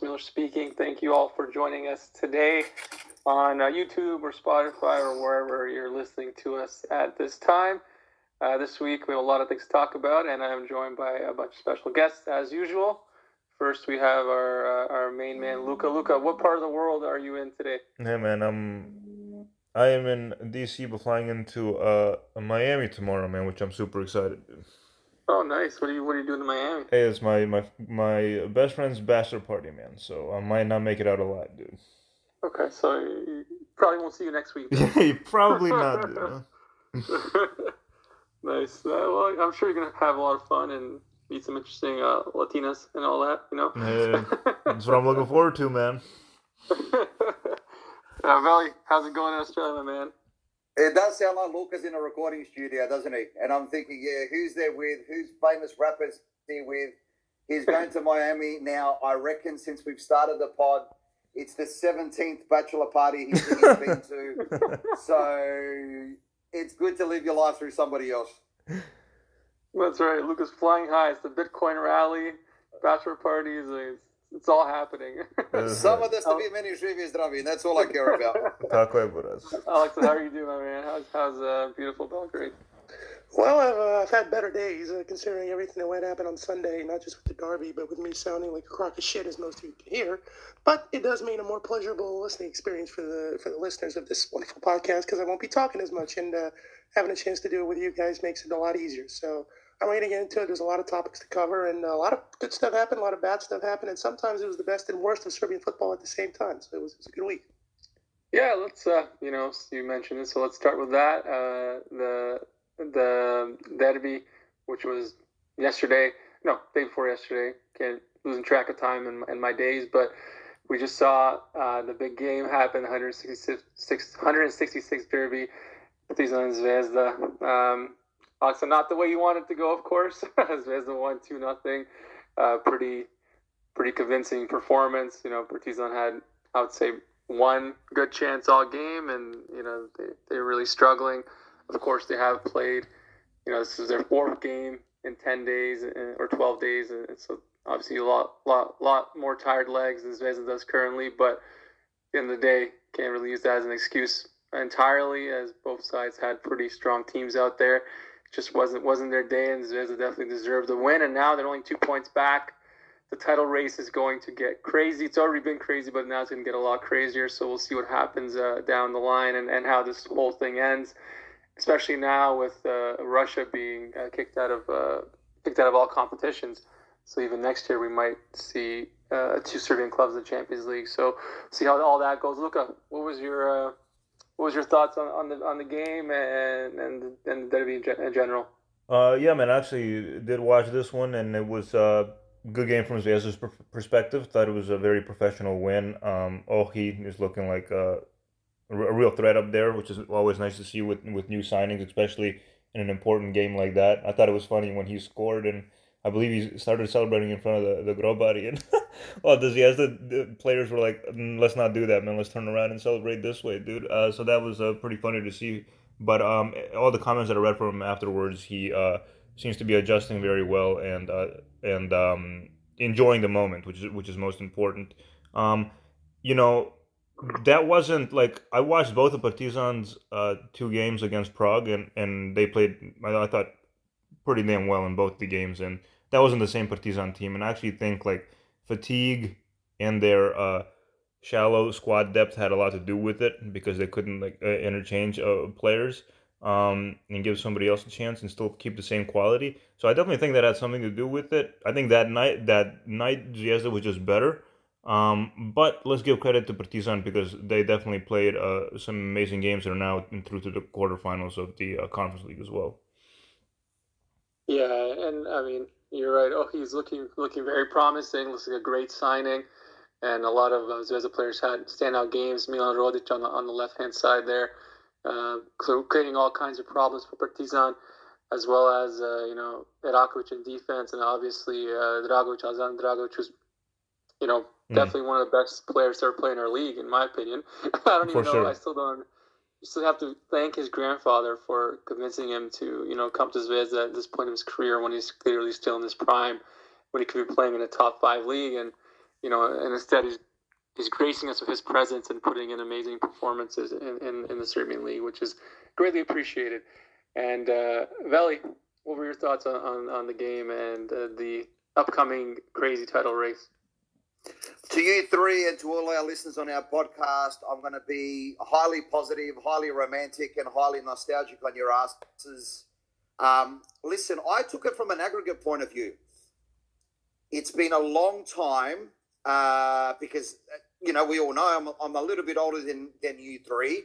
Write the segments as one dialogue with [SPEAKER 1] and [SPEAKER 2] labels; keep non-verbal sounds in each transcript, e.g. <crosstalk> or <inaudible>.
[SPEAKER 1] Miller speaking. Thank you all for joining us today on uh, YouTube or Spotify or wherever you're listening to us at this time. Uh, this week we have a lot of things to talk about, and I'm joined by a bunch of special guests as usual. First, we have our uh, our main man, Luca. Luca, what part of the world are you in today?
[SPEAKER 2] Hey man, I'm I am in DC, but flying into uh Miami tomorrow, man, which I'm super excited.
[SPEAKER 1] Oh, nice. What are you What are you doing in Miami?
[SPEAKER 2] Hey, it's my my my best friend's bachelor party, man. So I might not make it out alive, dude.
[SPEAKER 1] Okay, so you probably won't see you next week.
[SPEAKER 2] Yeah, <laughs> probably not, dude. <laughs>
[SPEAKER 1] nice. Uh, well, I'm sure you're gonna have a lot of fun and meet some interesting uh, Latinas and all that. You know.
[SPEAKER 2] Yeah, <laughs> that's what I'm looking forward to, man.
[SPEAKER 1] uh, Valley, how's it going in Australia, my man?
[SPEAKER 3] It does sound like Lucas in a recording studio, doesn't he? And I'm thinking, yeah, who's there with? Who's famous rappers he with? He's going to Miami now. I reckon since we've started the pod, it's the 17th bachelor party he's he's been to. <laughs> So it's good to live your life through somebody else.
[SPEAKER 1] That's right. Lucas flying high. It's the Bitcoin rally, bachelor parties. It's, it's all happening. <laughs>
[SPEAKER 3] Samo da ste vi meni živi i zdravi, and that's all I care about. <laughs>
[SPEAKER 2] Tako je, buraz.
[SPEAKER 1] Alex, how are you doing, my man? How's how's uh, beautiful Belgrade?
[SPEAKER 4] Well, I've, uh, I've had better days, uh, considering everything that went happen on Sunday, not just with the Derby, but with me sounding like a crock of shit, as most of you can hear. But it does mean a more pleasurable listening experience for the for the listeners of this wonderful podcast because I won't be talking as much, and uh, having a chance to do it with you guys makes it a lot easier. So I'm ready to get into it. There's a lot of topics to cover, and a lot of good stuff happened, a lot of bad stuff happened, and sometimes it was the best and worst of Serbian football at the same time. So it was, it was a good week.
[SPEAKER 1] Yeah, let's uh, you know, you mentioned it, so let's start with that. Uh, the the derby, which was yesterday, no, day before yesterday. Can't losing track of time and, in my days, but we just saw uh, the big game happen. 166, 166 derby. Partizan Zvezda. Um, also, not the way you want it to go, of course. <laughs> Zvezda won two nothing. Uh, pretty, pretty convincing performance. You know, Partizan had, I would say, one good chance all game, and you know they they're really struggling. Of course, they have played. You know, this is their fourth game in ten days uh, or twelve days, and so obviously a lot, lot, lot more tired legs than Zvezda does currently. But at the end of the day, can't really use that as an excuse entirely, as both sides had pretty strong teams out there. Just wasn't wasn't their day, and Zvezda definitely deserved the win. And now they're only two points back. The title race is going to get crazy. It's already been crazy, but now it's going to get a lot crazier. So we'll see what happens uh, down the line and, and how this whole thing ends especially now with uh, Russia being uh, kicked out of uh, kicked out of all competitions. So even next year we might see uh, two Serbian clubs in the Champions League. So see how all that goes. Luca, what was your uh, what was your thoughts on, on the on the game and and and the derby in, gen-
[SPEAKER 2] Uh, yeah, man. I actually did watch this one, and it was a good game from Zvezda's perspective. Thought it was a very professional win. Um, Ohi is looking like a, a real threat up there, which is always nice to see with with new signings, especially in an important game like that. I thought it was funny when he scored, and I believe he started celebrating in front of the the Grobari, and <laughs> <laughs> well, the the players were like, "Mm, "Let's not do that, man. Let's turn around and celebrate this way, dude." Uh, so that was uh, pretty funny to see. But um, all the comments that I read from him afterwards, he uh, seems to be adjusting very well and uh, and um, enjoying the moment, which is which is most important. Um, you know, that wasn't like I watched both of Partizan's uh, two games against Prague, and and they played. I, I thought pretty damn well in both the games, and that wasn't the same Partizan team. And I actually think like fatigue and their uh, shallow squad depth had a lot to do with it because they couldn't like uh, interchange uh, players um, and give somebody else a chance and still keep the same quality. So I definitely think that had something to do with it. I think that night that night Zvezda was just better. Um, but let's give credit to Partizan because they definitely played uh, some amazing games and are now through to the quarterfinals of the uh, conference league as well.
[SPEAKER 1] Yeah, and I mean you're right. Oh, he's looking looking very promising. Looks like a great signing, and a lot of uh, Zvezda players had standout games. Milan Rodic on the on the left hand side there, uh, creating all kinds of problems for Partizan, as well as uh, you know Erakovic in defense, and obviously uh, Dragovic, Azan Dragovic, who's you know
[SPEAKER 2] Mm.
[SPEAKER 1] definitely one of the best players to ever play in our league, in my opinion. <laughs> I don't
[SPEAKER 2] For
[SPEAKER 1] even know.
[SPEAKER 2] sure.
[SPEAKER 1] I still don't. Still have to thank his grandfather for convincing him to, you know, come to Zvezda at this point of his career when he's clearly still in his prime, when he could be playing in a top five league, and you know, and instead he's he's gracing us with his presence and putting in amazing performances in, in, in the Serbian league, which is greatly appreciated. And uh, Veli, what were your thoughts on, on, on the game and uh, the upcoming crazy title race?
[SPEAKER 3] To you three and to all our listeners on our podcast, I'm going to be highly positive, highly romantic, and highly nostalgic on your asses. Um, listen, I took it from an aggregate point of view. It's been a long time uh, because, you know, we all know I'm, I'm a little bit older than, than you three.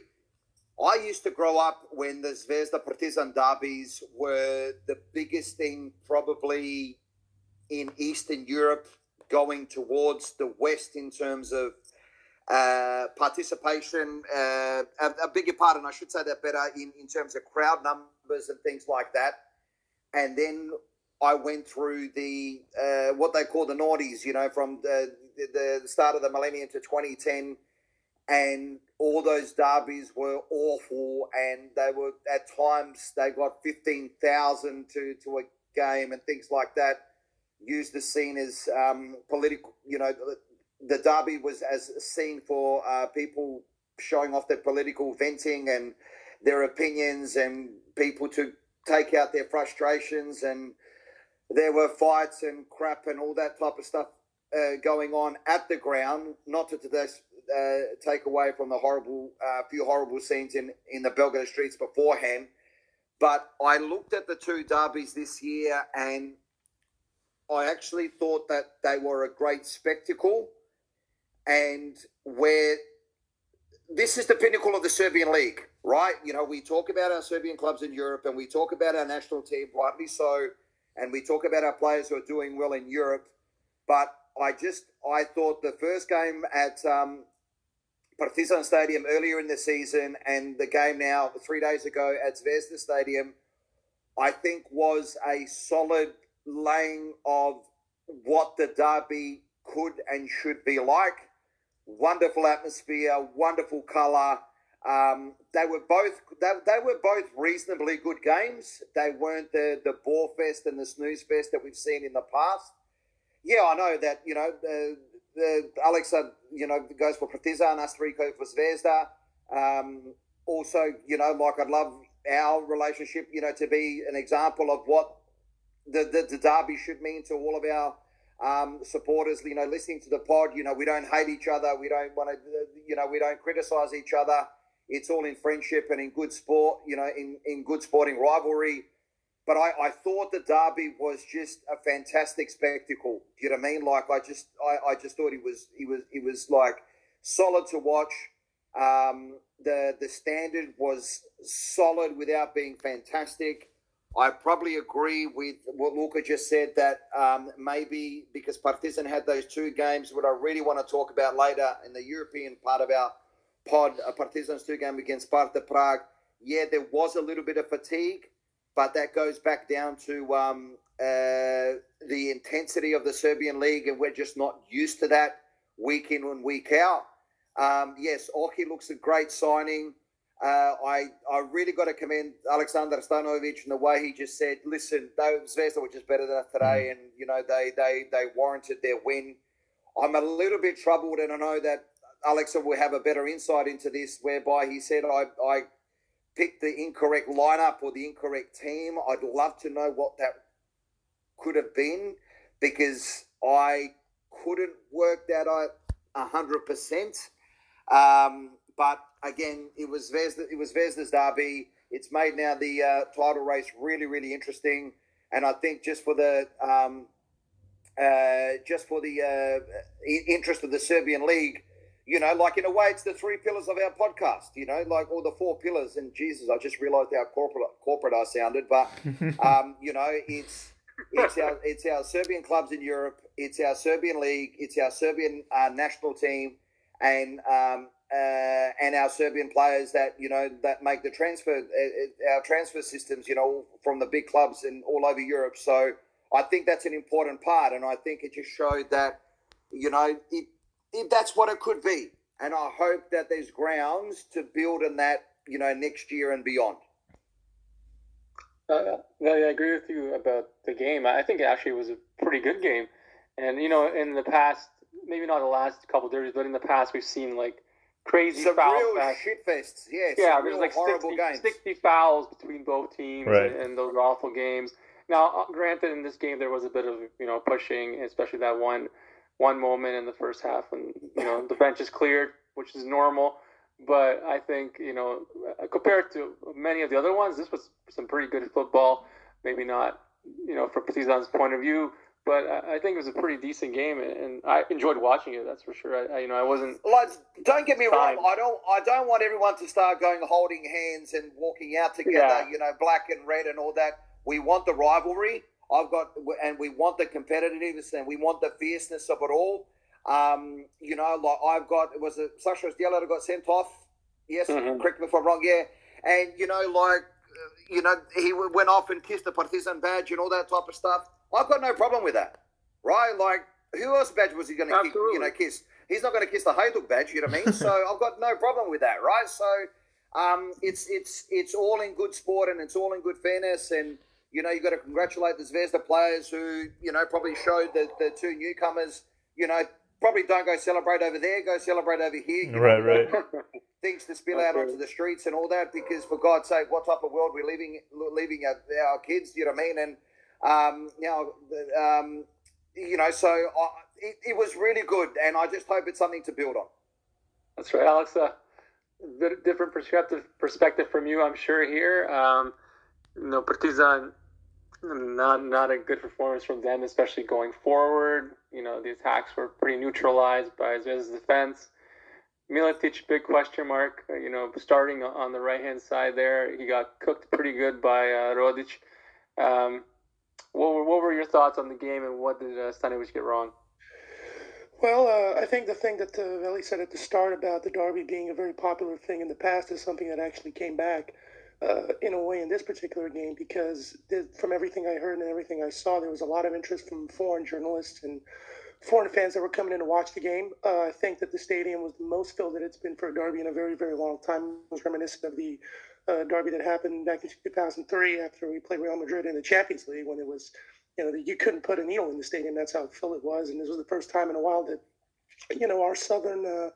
[SPEAKER 3] I used to grow up when the Zvezda Partizan derbies were the biggest thing probably in Eastern Europe going towards the West in terms of uh, participation. Uh, bigger part, and I should say that better, in, in terms of crowd numbers and things like that. And then I went through the uh, what they call the noughties, you know, from the, the, the start of the millennium to 2010 and all those derbies were awful, and they were at times they got fifteen thousand to to a game and things like that. Used the scene as um, political, you know, the derby was as seen for uh, people showing off their political venting and their opinions, and people to take out their frustrations, and there were fights and crap and all that type of stuff uh, going on at the ground. Not to today's uh, take away from the horrible, uh, few horrible scenes in, in the Belgrade streets beforehand. But I looked at the two derbies this year and I actually thought that they were a great spectacle. And where this is the pinnacle of the Serbian league, right? You know, we talk about our Serbian clubs in Europe and we talk about our national team, rightly so, and we talk about our players who are doing well in Europe. But I just I thought the first game at um, Partizan Stadium earlier in the season and the game now three days ago at Zvezda Stadium, I think was a solid laying of what the derby could and should be like. Wonderful atmosphere, wonderful colour. Um, they were both they, they were both reasonably good games. They weren't the the bore fest and the snooze fest that we've seen in the past. Yeah, I know that you know the the Alexa, you know, goes for Partizan, us three go for Zvezda. Um, also, you know, like I'd love our relationship, you know, to be an example of what the, the, the derby should mean to all of our um, supporters. You know, listening to the pod, you know, we don't hate each other. We don't want to, you know, we don't criticize each other. It's all in friendship and in good sport, you know, in, in good sporting rivalry. But I, I thought the derby was just a fantastic spectacle. You know what I mean? Like I just I, I just thought he was he was he was like solid to watch. Um, the the standard was solid without being fantastic. I probably agree with what Luca just said that um, maybe because Partizan had those two games, what I really want to talk about later in the European part of our pod, uh, Partizan's two game against Sparta Prague. Yeah, there was a little bit of fatigue but that goes back down to um, uh, the intensity of the Serbian league, and we're just not used to that week in and week out. Um, yes, Ohi looks a great signing. Uh, I I really got to commend Alexander Stanojevic and the way he just said, "Listen, they, Zvezda were just better than us today, mm. and you know they they they warranted their win." I'm a little bit troubled, and I know that Alexa will have a better insight into this, whereby he said, "I I picked the incorrect lineup or the incorrect team. I'd love to know what that could have been because I couldn't work that out hundred percent. Um, but again, it was Zvezda, it was Zvezda's derby. It's made now the uh, title race really, really interesting. And I think just for the um, uh, just for the uh, interest of the Serbian league, you know, like in a way, it's the three pillars of our podcast, you know, like all the four pillars. And Jesus, I just realized how corporate corporate I sounded, but <laughs> um, you know, it's it's our it's our Serbian clubs in Europe, it's our Serbian league, it's our Serbian uh, national team, and um, uh, and our Serbian players that you know that make the transfer uh, uh, our transfer systems, you know, from the big clubs and all over Europe. So I think that's an important part, and I think it just showed that you know it if that's what it could be. And I hope that there's grounds to build on that you know, next year and beyond.
[SPEAKER 1] Uh, I agree with you about the game. I think it actually was a pretty good game. And, you know, in the past, maybe not the last couple of derbies, but in the past, we've seen like crazy
[SPEAKER 3] some
[SPEAKER 1] foul
[SPEAKER 3] real
[SPEAKER 1] fest.
[SPEAKER 3] shit fests. Yeah,
[SPEAKER 1] Yeah, there's like
[SPEAKER 3] horrible
[SPEAKER 1] 60,
[SPEAKER 3] games.
[SPEAKER 1] 60 fouls between both teams
[SPEAKER 2] Right.
[SPEAKER 1] and, and those awful games. Now, uh, granted, in this game there was a bit of you know pushing, especially that one one moment in the first half when you know the bench is cleared, which is normal. But I think you know uh, compared to many of the other ones, this was some pretty good football. Maybe not you know from Partizan's point of view, but I, I think it was a pretty decent game, and, I enjoyed watching it. That's for sure. I, I you know I wasn't
[SPEAKER 3] Like, don't get me wrong. I don't. I don't want everyone to start going holding hands and walking out together.
[SPEAKER 1] Yeah.
[SPEAKER 3] You know, black and red and all that. We want the rivalry. I've got, and we want the competitiveness and we want the fierceness of it all. Um, you know, like I've got. It was Sasha Zdjelar that got sent off? Yes,
[SPEAKER 1] Mhm.
[SPEAKER 3] correct me if I'm wrong. Yeah, and you know, like, uh, you know, he went off and kissed the partisan badge and all that type of stuff. I've got no problem with that, right? Like, who else badge was he going to, you know, kiss? He's not going to kiss the Hajduk badge. You know what I mean? <laughs> so I've got no problem with that, right? So um, it's it's it's all in good sport and it's all in good fairness and. You know, you've got to congratulate the Zvezda players who, you know, probably showed the, the two newcomers, you know, probably don't go celebrate over there, go celebrate over here. You know,
[SPEAKER 2] Right, right. <laughs>
[SPEAKER 3] things to spill out onto the streets and all that because for God's sake, what type of world we're leaving leaving our, our kids? You know what I mean? And um, um, you know, so I, it, it was really good, and I just hope it's something to build on.
[SPEAKER 1] That's right, Alex. A bit different perspective perspective from you, I'm sure. Here, um, you know, Partizan, not not a good performance from them, especially going forward. You know, the attacks were pretty neutralized by Zvezda's defense. Miletic, big question mark. uh, You know, starting on the right hand side there, he got cooked pretty good by uh, Rodic. Um, what were, what were your thoughts on the game, and what did uh, Stanojevic get wrong?
[SPEAKER 4] Well, uh, I think the thing that uh, said at the start about the derby being a very popular thing in the past is something that actually came back uh, in a way in this particular game because from everything I heard and everything I saw, there was a lot of interest from foreign journalists and foreign fans that were coming in to watch the game. Uh, I think that the stadium was the most filled that it's been for a derby in a very, very long time. It was reminiscent of the uh, derby that happened back in 2003 after we played Real Madrid in the Champions League when it was you know, you couldn't put a needle in the stadium. That's how full it was. And this was the first time in a while that, you know, our southern uh,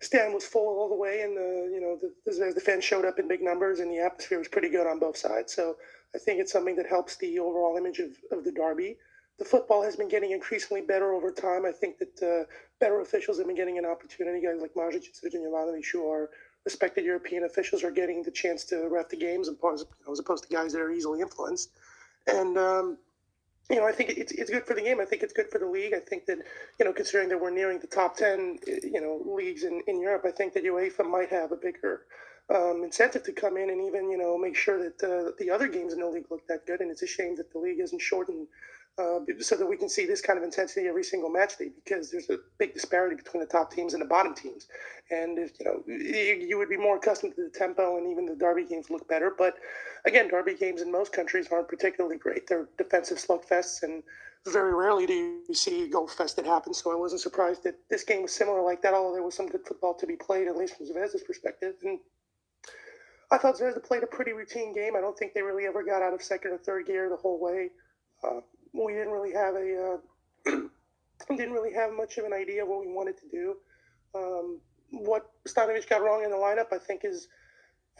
[SPEAKER 4] stand was full all the way, and the you know the, the, fans showed up in big numbers, and the atmosphere was pretty good on both sides. So I think it's something that helps the overall image of, of the derby. The football has been getting increasingly better over time. I think that uh, better officials have been getting an opportunity. Guys like Mazic and Jovanovic, who are respected European officials, are getting the chance to ref the games, as opposed to guys that are easily influenced. And um, you know, I think it's it's good for the game. I think it's good for the league. I think that you know, considering that we're nearing the top ten, you know, leagues in, in Europe, I think that UEFA might have a bigger um, incentive to come in and even you know make sure that uh, the other games in the league look that good. And it's a shame that the league isn't shortened uh, so that we can see this kind of intensity every single match day because there's a big disparity between the top teams and the bottom teams. And if, you know, you, you would be more accustomed to the tempo and even the derby games look better. But again, derby games in most countries aren't particularly great. They're defensive slugfests, and very rarely do you see a goal fest that happens. So I wasn't surprised that this game was similar like that, although there was some good football to be played, at least from Zvezda's perspective. And I thought Zvezda played a pretty routine game. I don't think they really ever got out of second or third gear the whole way. Uh, we didn't really have a uh, <clears throat> didn't really have much of an idea of what we wanted to do. Um, what Stanojevic got wrong in the lineup, I think, is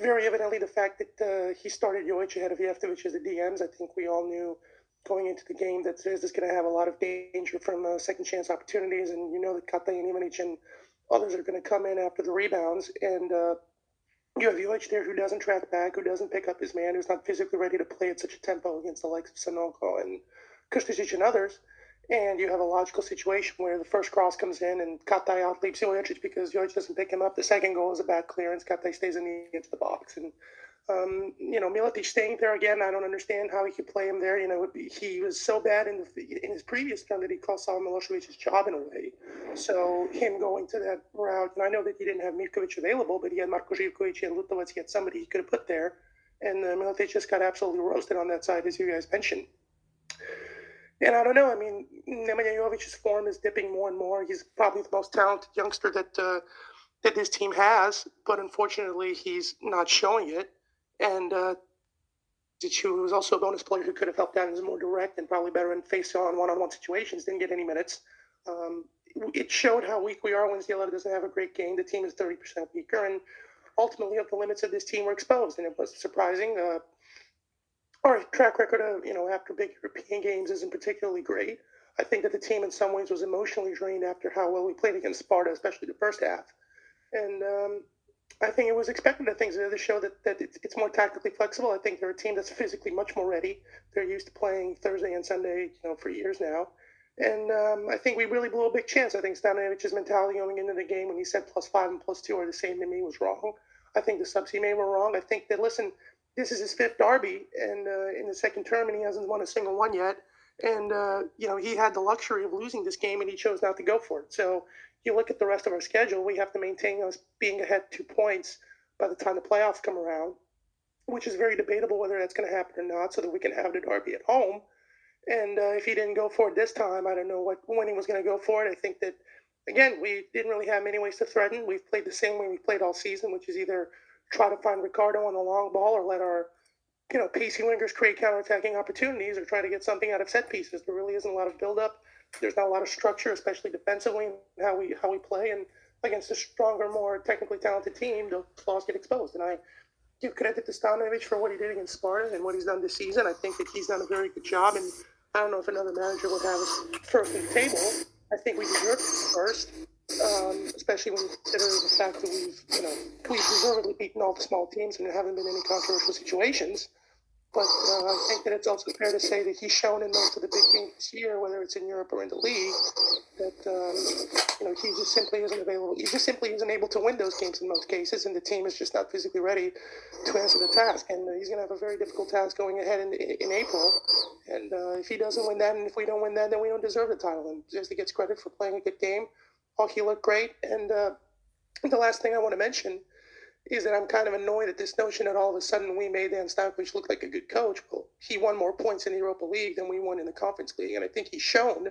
[SPEAKER 4] very evidently the fact that uh, he started Jovic ahead of Jeftovic as the DMs. I think we all knew going into the game that Zvezda's going to have a lot of danger from uh, second chance opportunities, and you know that Katai and Ivanic and others are going to come in after the rebounds. And uh, you have Jovic there who doesn't track back, who doesn't pick up his man, who's not physically ready to play at such a tempo against the likes of Sanogo and Kusticic and others. And you have a logical situation where the first cross comes in and Katai outleaps Jojic because Jojic doesn't pick him up. The second goal is a bad clearance. Katai stays in the into the box. And, um, you know, Miletic staying there again, I don't understand how he could play him there. You know, he was so bad in the in his previous term that he cost Savo Milosevic's job in a way. So him going to that route, and I know that he didn't have Mirkovic available, but he had Marko Živkovic, had Lutovac, he had somebody he could have put there. And uh, Miletic just got absolutely roasted on that side, as you guys mentioned. And I don't know. I mean, Nemanja Jovic's form is dipping more and more. He's probably the most talented youngster that uh, that this team has, but unfortunately, he's not showing it. And uh, Dichu, who was also a bonus player who could have helped out is more direct and probably better in face-on one-on-one situations, didn't get any minutes. Um, it showed how weak we are when Zaletta doesn't have a great game. The team is 30% weaker, and ultimately, the limits of this team were exposed, and it was surprising. Uh, our track record of, you know, after big European games isn't particularly great. I think that the team in some ways was emotionally drained after how well we played against Sparta, especially the first half. And um, I think it was expected of things to show that, that it's, it's, more tactically flexible. I think they're a team that's physically much more ready. They're used to playing Thursday and Sunday, you know, for years now. And um, I think we really blew a big chance. I think Stanojevic's mentality going into the game when he said plus five and plus two are the same to me was wrong. I think the subs he made were wrong. I think that, listen, this is his fifth derby and uh, in the second term, and he hasn't won a single one yet. And uh, you know he had the luxury of losing this game, and he chose not to go for it. So you look at the rest of our schedule, we have to maintain us being ahead two points by the time the playoffs come around, which is very debatable whether that's going to happen or not, so that we can have the derby at home. And uh, if he didn't go for it this time, I don't know what when he was going to go for it. I think that again, we didn't really have many ways to threaten. We've played the same way we played all season, which is either try to find Ricardo on the long ball or let our you know pacey wingers create counterattacking opportunities or try to get something out of set pieces. There really isn't a lot of buildup. There's not a lot of structure, especially defensively, how we how we play. And against a stronger, more technically talented team, the flaws get exposed. And I give credit to Stanojevic for what he did against Sparta and what he's done this season. I think that he's done a very good job. And I don't know if another manager would have us first in the table. I think we deserve first um, especially when considering the fact that we've, you know, we've deservedly beaten all the small teams and there haven't been any controversial situations. But uh, I think that it's also fair to say that he's shown in most of the big games this year, whether it's in Europe or in the league, that um, you know he just simply isn't available. He just simply isn't able to win those games in most cases, and the team is just not physically ready to answer the task. And uh, he's going to have a very difficult task going ahead in, in April. And uh, if he doesn't win that, and if we don't win that, then we don't deserve the title. And just he gets credit for playing a good game hockey looked great. And uh, the last thing I want to mention is that I'm kind of annoyed at this notion that all of a sudden we made Dejan Stankovic look like a good coach. Well, he won more points in the Europa League than we won in the Conference League, and I think he's shown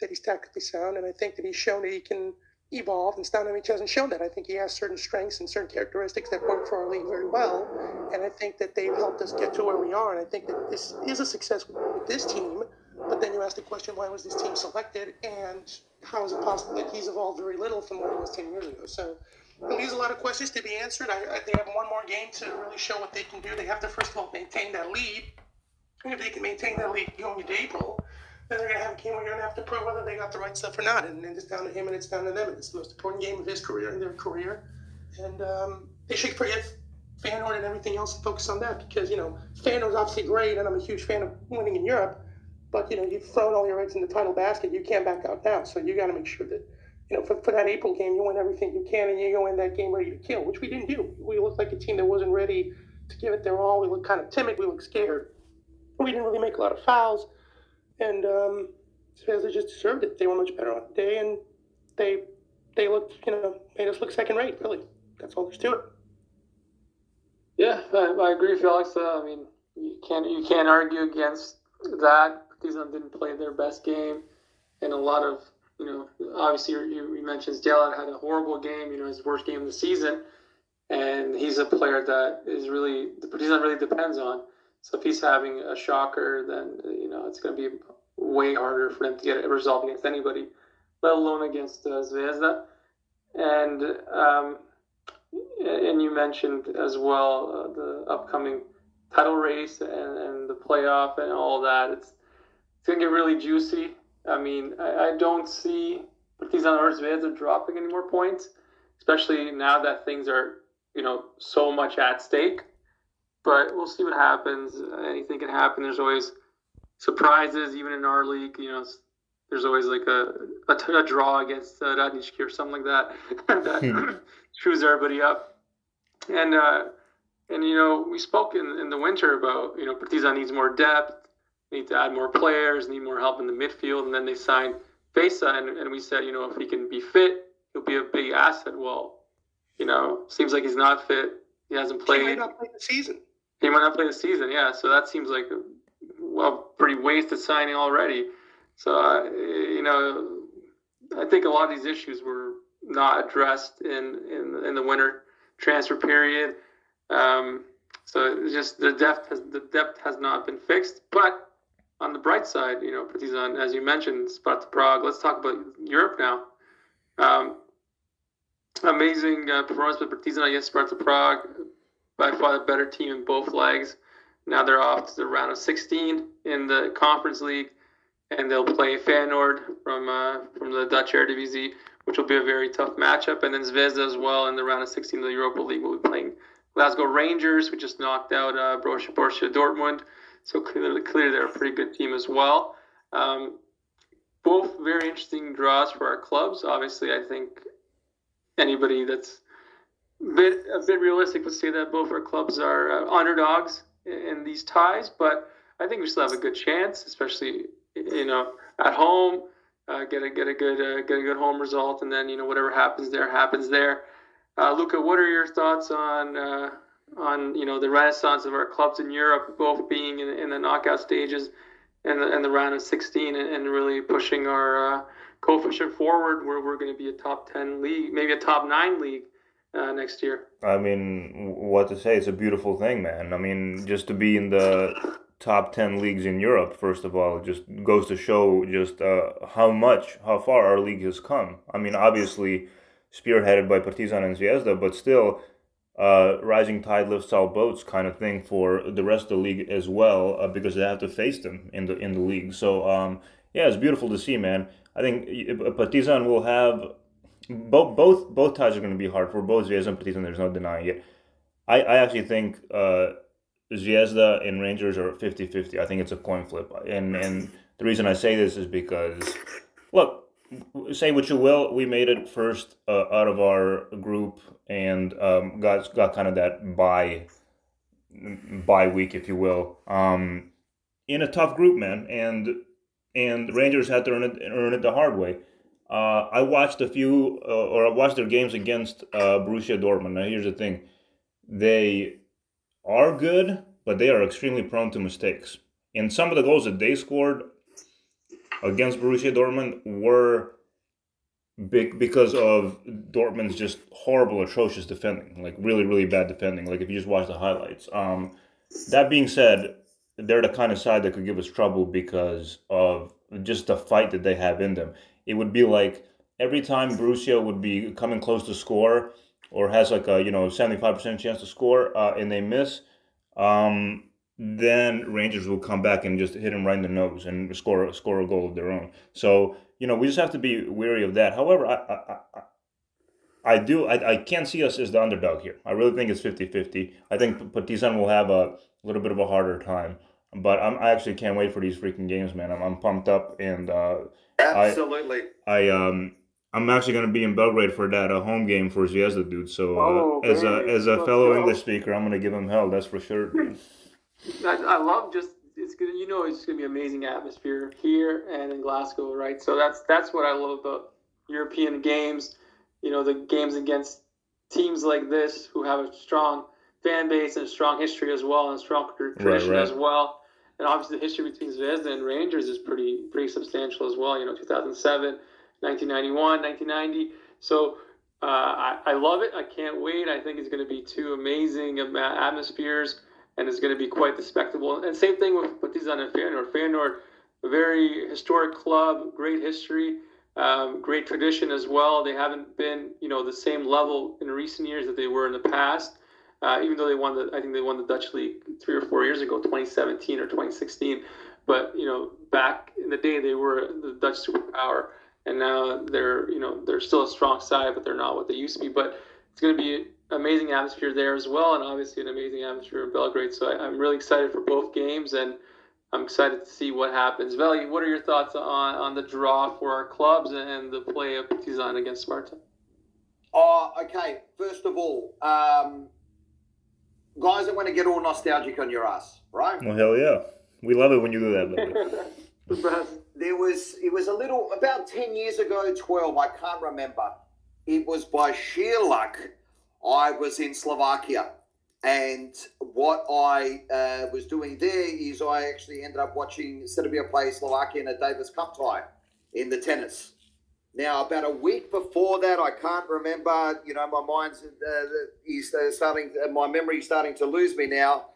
[SPEAKER 4] that he's tactically sound, and I think that he's shown that he can evolve. And Stanojevic hasn't shown that. I think he has certain strengths and certain characteristics that work for our league very well, and I think that they've helped us get to where we are. And I think that this is a success with this team. But then you ask the question, why was this team selected? And how is it possible that he's evolved very little from what he was 10 years ago? So it leaves a lot of questions to be answered. I, I, they have one more game to really show what they can do. They have to, first of all, maintain that lead. And if they can maintain that lead going into April, then they're going to have a game where you're going to have to prove whether they got the right stuff or not. And, it's down to him and it's down to them. And it's the most important game of his career and their career. And um, they should forget Feyenoord and everything else and focus on that because, you know, Feyenoord's obviously great and I'm a huge fan of winning in Europe. But you know, you've thrown all your eggs in the title basket. You can't back out now. So you got to make sure that you know for, for that April game, you win everything you can, and you go in that game ready to kill, which we didn't do. We looked like a team that wasn't ready to give it their all. We looked kind of timid. We looked scared. We didn't really make a lot of fouls, and um, they just deserved it. They were much better on the day, and they they looked you know made us look second rate. Really, that's all there's to it.
[SPEAKER 1] Yeah, I, I agree, Felix. Uh, I mean, you can't you can't argue against that Partizan didn't play their best game, and a lot of you know obviously you, you mentioned Dale had a horrible game, you know his worst game of the season, and he's a player that is really the Partizan really depends on. So if he's having a shocker, then you know it's going to be way harder for them to get a result against anybody, let alone against uh, Zvezda. And um, and you mentioned as well uh, the upcoming title race and, and the playoff and all that. It's going to get really juicy. I mean, I, I don't see Partizan or Zvezda dropping any more points, especially now that things are, you know, so much at stake. But we'll see what happens. Anything can happen. There's always surprises, even in our league. You know, there's always like a, a, a draw against uh, Radnički or something like that <laughs> that hmm. <clears throat> screws everybody up. And uh, and you know, we spoke in, in the winter about you know Partizan needs more depth need to add more players, need more help in the midfield. And then they signed Fesa, and, and we said, you know, if he can be fit, he'll be a big asset. Well, you know, seems like he's not fit. He hasn't played. He
[SPEAKER 4] might not play the season.
[SPEAKER 1] He might not play the season, yeah. So that seems like a well, pretty wasted signing already. So, uh, you know, I think a lot of these issues were not addressed in in, in the winter transfer period. Um, so just the depth has the depth has not been fixed. But on the bright side, you know, Partizan, as you mentioned, Sparta Prague. Let's talk about Europe now. Um, amazing uh, performance by Partizan against Sparta Prague. By far the better team in both legs. Now they're off to the round of 16 in the Conference League, and they'll play Feyenoord from uh, from the Dutch Eredivisie, which will be a very tough matchup. And then Zvezda as well in the round of 16 of the Europa League will be playing Glasgow Rangers, who just knocked out uh, Borussia, Borussia Dortmund. So clearly, clearly they're a pretty good team as well. Um, both very interesting draws for our clubs. Obviously, I think anybody that's a bit, a bit realistic would say that both our clubs are uh, underdogs in, these ties, but I think we still have a good chance, especially you know at home. Uh, get a get a good uh, get a good home result, and then you know whatever happens there happens there. Uh, Luca, what are your thoughts on uh, on you know the renaissance of our clubs in Europe, both being in, in the knockout stages and the, and the round of 16, and, and really pushing our uh, coefficient forward, where we're going to be a top 10 league, maybe a top nine league uh, next year.
[SPEAKER 2] I mean, what to say? It's a beautiful thing, man. I mean, just to be in the top 10 leagues in Europe, first of all, just goes to show just uh, how much, how far our league has come. I mean, obviously spearheaded by Partizan and Zvezda, but still, uh, rising tide lifts all boats kind of thing for the rest of the league as well, uh, because they have to face them in the in the league. So um, yeah, it's beautiful to see, man. I think Partizan will have both both both ties are going to be hard for both Zvezda and Partizan. There's no denying it. I, I actually think uh, Zvezda and Rangers are 50-50. I think it's a coin flip, and and the reason I say this is because look, say what you will, we made it first uh, out of our group and um, got got kind of that bye bye week, if you will, um, in a tough group, man. And and Rangers had to earn it earn it the hard way. Uh, I watched a few, uh, or I watched their games against uh, Borussia Dortmund. Now, here's the thing: they are good, but they are extremely prone to mistakes. And some of the goals that they scored against Borussia Dortmund were big because of Dortmund's just horrible, atrocious defending, like really, really bad defending. Like if you just watch the highlights. Um, that being said, they're the kind of side that could give us trouble because of just the fight that they have in them. It would be like every time Borussia would be coming close to score or has like a you know seventy five percent chance to score uh, and they miss. Um, then Rangers will come back and just hit him right in the nose and score score a goal of their own. So you know we just have to be wary of that. However, I I, I, I do I, I can't see us as the underdog here. I really think it's 50-50. I think Partizan will have a little bit of a harder time, but I'm, I actually can't wait for these freaking games, man. I'm, I'm pumped up and uh,
[SPEAKER 3] absolutely.
[SPEAKER 2] I, I um. I'm actually going to be in Belgrade for that a home game for Zvezda, dude. So uh, oh, as a as a fellow English speaker, I'm going to give him hell. That's for sure. <laughs>
[SPEAKER 1] I, I love just it's gonna you know it's gonna be amazing atmosphere here and in Glasgow, right? So that's that's what I love about European games. You know, the games against teams like this who have a strong fan base and strong history as well, and strong tradition right, right. as well. And obviously, the history between Zvezda and Rangers is pretty pretty substantial as well. You know, 2007, 1991, 1990. So uh, I, I love it. I can't wait. I think it's going to be two amazing atmospheres and is going to be quite the spectacle. And same thing with Partizan and Feyenoord. Feyenoord, a very historic club, great history, um, great tradition as well. They haven't been, you know, the same level in recent years that they were in the past. Uh, even though they won the, I think they won the Dutch league three or four years ago, 2017 or 2016. But you know, back in the day, they were the Dutch superpower, and now they're, you know, they're still a strong side, but they're not what they used to be. But it's going to be amazing atmosphere there as well, and obviously an amazing atmosphere in Belgrade. So I, am really excited for both games, and I'm excited to see what happens. Veli, what are your thoughts on, on the draw for our clubs and the play of Partizan against Sparta?
[SPEAKER 3] Oh, okay. First of all, um, guys, I want to get all nostalgic on your ass, right?
[SPEAKER 2] Well, hell yeah. We love it when you do that. <laughs>
[SPEAKER 3] there was, it was a little, about 10 years ago, 12, I can't remember. It was by sheer luck I was in Slovakia. And what I uh, was doing there is I actually ended up watching Serbia play Slovakia in a Davis Cup tie in the tennis. Now, about a week before that, I can't remember. You know, my mind's uh, is starting. Uh, my memory's starting to lose me now.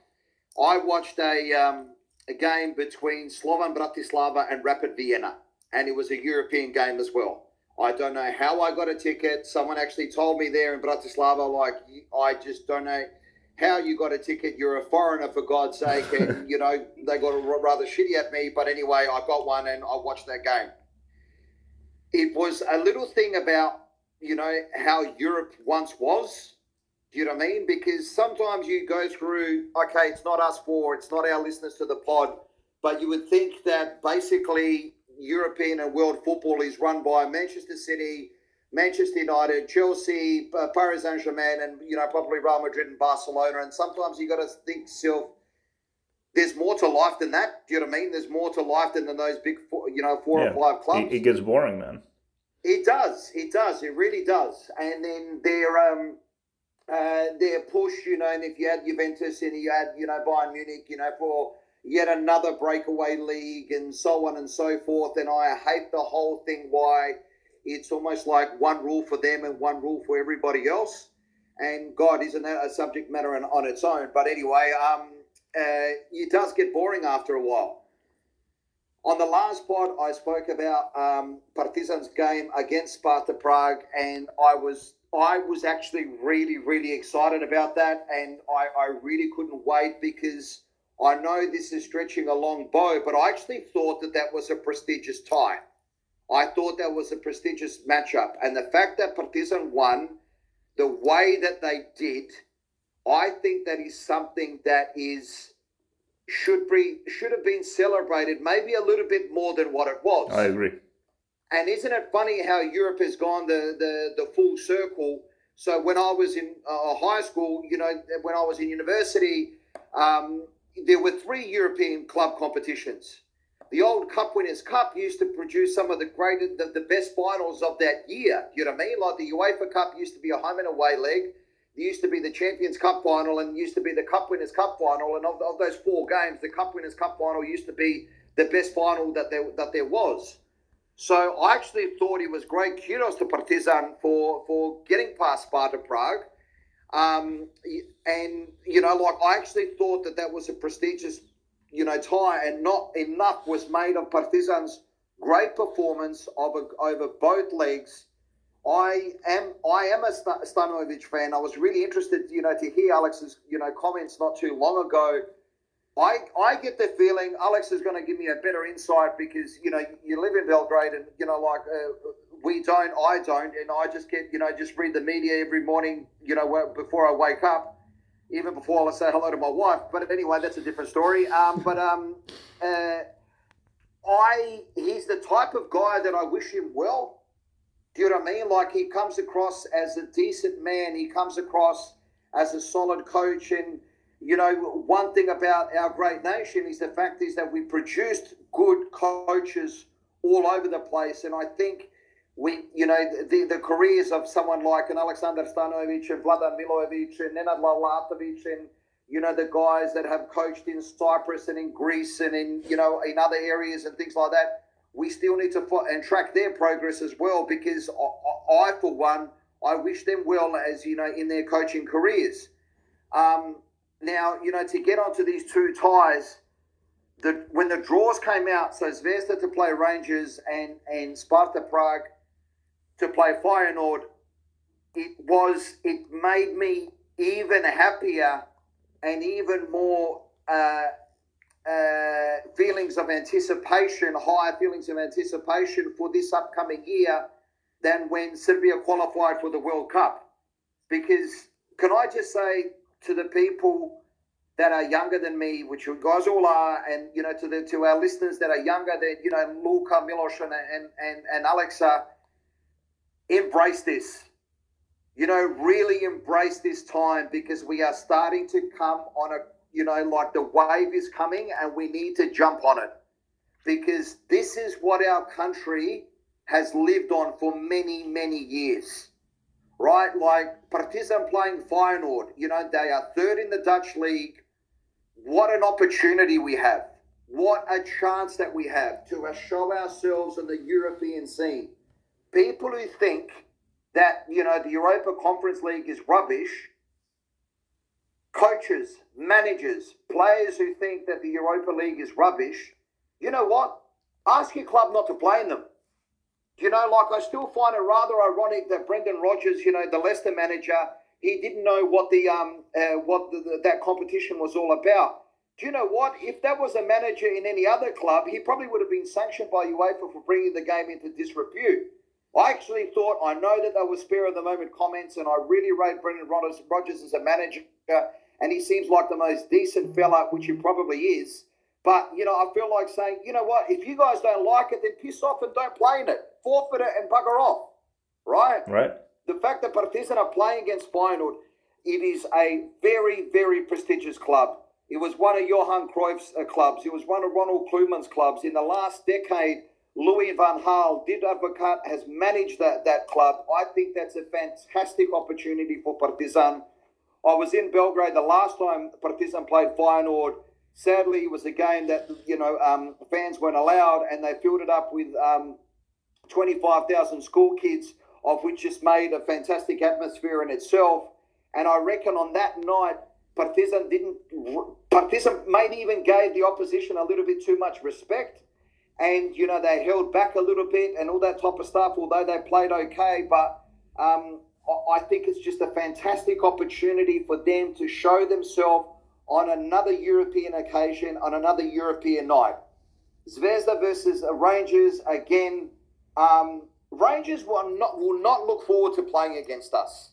[SPEAKER 3] I watched a um, a game between Slovan Bratislava and Rapid Vienna, and it was a European game as well. I don't know how I got a ticket. Someone actually told me there in Bratislava, like, I just don't know how you got a ticket. You're a foreigner, for God's sake. And, <laughs> you know, they got rather shitty at me. But anyway, I got one and I watched that game. It was a little thing about, you know, how Europe once was. Do you know what I mean? Because sometimes you go through, okay, it's not us four, it's not our listeners to the pod, but you would think that basically European and world football is run by Manchester City, Manchester United, Chelsea, uh, Paris Saint Germain, and you know probably Real Madrid and Barcelona. And sometimes you got to think self. There's more to life than that. Do you know what I mean? There's more to life than, than those big, four, you know, four yeah. or five clubs.
[SPEAKER 2] It, it, gets boring, man.
[SPEAKER 3] It does. It does. It really does. And then their um, uh, their push, you know, and if you had Juventus and you had, you know, Bayern Munich, you know, for yet another breakaway league and so on and so forth. And I hate the whole thing why it's almost like one rule for them and one rule for everybody else. And God, isn't that a subject matter on, on its own? But anyway, um, uh, it does get boring after a while. On the last pod, I spoke about um, Partizan's game against Sparta Prague, and I was I was actually really, really excited about that, and I, I really couldn't wait because I know this is stretching a long bow, but I actually thought that that was a prestigious tie. I thought that was a prestigious matchup. And the fact that Partizan won the way that they did, I think that is something that is should be should have been celebrated maybe a little bit more than what it was.
[SPEAKER 2] I agree.
[SPEAKER 3] And isn't it funny how Europe has gone the the, the full circle? So when I was in uh, high school, you know, when I was in university, um, there were three European club competitions. The old Cup Winners' Cup used to produce some of the greatest, the, the best finals of that year. You know what I mean? Like the UEFA Cup used to be a home and away leg. There used to be the Champions Cup final and used to be the Cup Winners' Cup final. And of, of those four games, the Cup Winners' Cup final used to be the best final that there that there was. So I actually thought it was great. Kudos to Partizan for for getting past Sparta Prague. Um, and you know, like I actually thought that that was a prestigious, you know, tie, and not enough was made of Partizan's great performance a, over both legs. I am I am a Stanojevic fan. I was really interested, you know, to hear Alex's, you know, comments not too long ago. I I get the feeling Alex is going to give me a better insight because you know you live in Belgrade and you know like uh, we don't, I don't, and I just get, you know, just read the media every morning, you know, before I wake up, even before I say hello to my wife. But anyway, that's a different story. Um, but um, uh, I, he's the type of guy that I wish him well. Do you know what I mean? Like he comes across as a decent man. He comes across as a solid coach. And you know, one thing about our great nation is the fact is that we produced good coaches all over the place. And I think we, you know, the, the careers of someone like an Alexander Stanojevic and Vladan Milojevic and Nenad Lalatovic and, you know, the guys that have coached in Cyprus and in Greece and in, you know, in other areas and things like that, we still need to fo- and track their progress as well because I, I, for one, I wish them well as, you know, in their coaching careers. Um, now, you know, to get onto these two ties, the, when the draws came out, so Zvezda to play Rangers and, and Sparta Prague to play Feyenoord, it was it made me even happier and even more uh, uh, feelings of anticipation, higher feelings of anticipation for this upcoming year than when Serbia qualified for the World Cup. Because can I just say to the people that are younger than me, which you guys all are, and you know to the to our listeners that are younger than you know Luka, Milos, and and and, and Alexa, embrace this. You know, really embrace this time because we are starting to come on a, you know, like the wave is coming and we need to jump on it because this is what our country has lived on for many, many years. Right? Like Partizan playing Feyenoord, you know, they are third in the Dutch league. What an opportunity we have. What a chance that we have to show ourselves in the European scene people who think that you know the Europa Conference League is rubbish, coaches, managers, players who think that the Europa League is rubbish, you know what? Ask your club not to in them. You know, like I still find it rather ironic that Brendan Rodgers, you know, the Leicester manager, he didn't know what the um uh, what the, the, that competition was all about. Do you know what? If that was a manager in any other club, he probably would have been sanctioned by UEFA for bringing the game into disrepute. I actually thought, I know that there were spare of the moment comments, and I really rate Brendan Rodgers as a manager, and he seems like the most decent fella, which he probably is. But, you know, I feel like saying, you know what, if you guys don't like it, then piss off and don't play in it. Forfeit it and bugger off. Right?
[SPEAKER 2] Right.
[SPEAKER 3] The fact that Partizan are playing against Feyenoord, it is a very, very prestigious club. It was one of Johan Cruyff's uh, clubs. It was one of Ronald Koeman's clubs. In the last decade, Louis van Gaal, Dick Advocaat, has managed that, that club. I think that's a fantastic opportunity for Partizan. I was in Belgrade the last time Partizan played Feyenoord. Sadly, it was a game that you know um, fans weren't allowed, and they filled it up with um, 25,000 school kids, of which just made a fantastic atmosphere in itself. And I reckon on that night, Partizan didn't. Partizan maybe even gave the opposition a little bit too much respect, and you know they held back a little bit and all that type of stuff. Although they played okay, but um, I think it's just a fantastic opportunity for them to show themselves on another European occasion, on another European night. Zvezda versus Rangers again. Um, Rangers will not will not look forward to playing against us,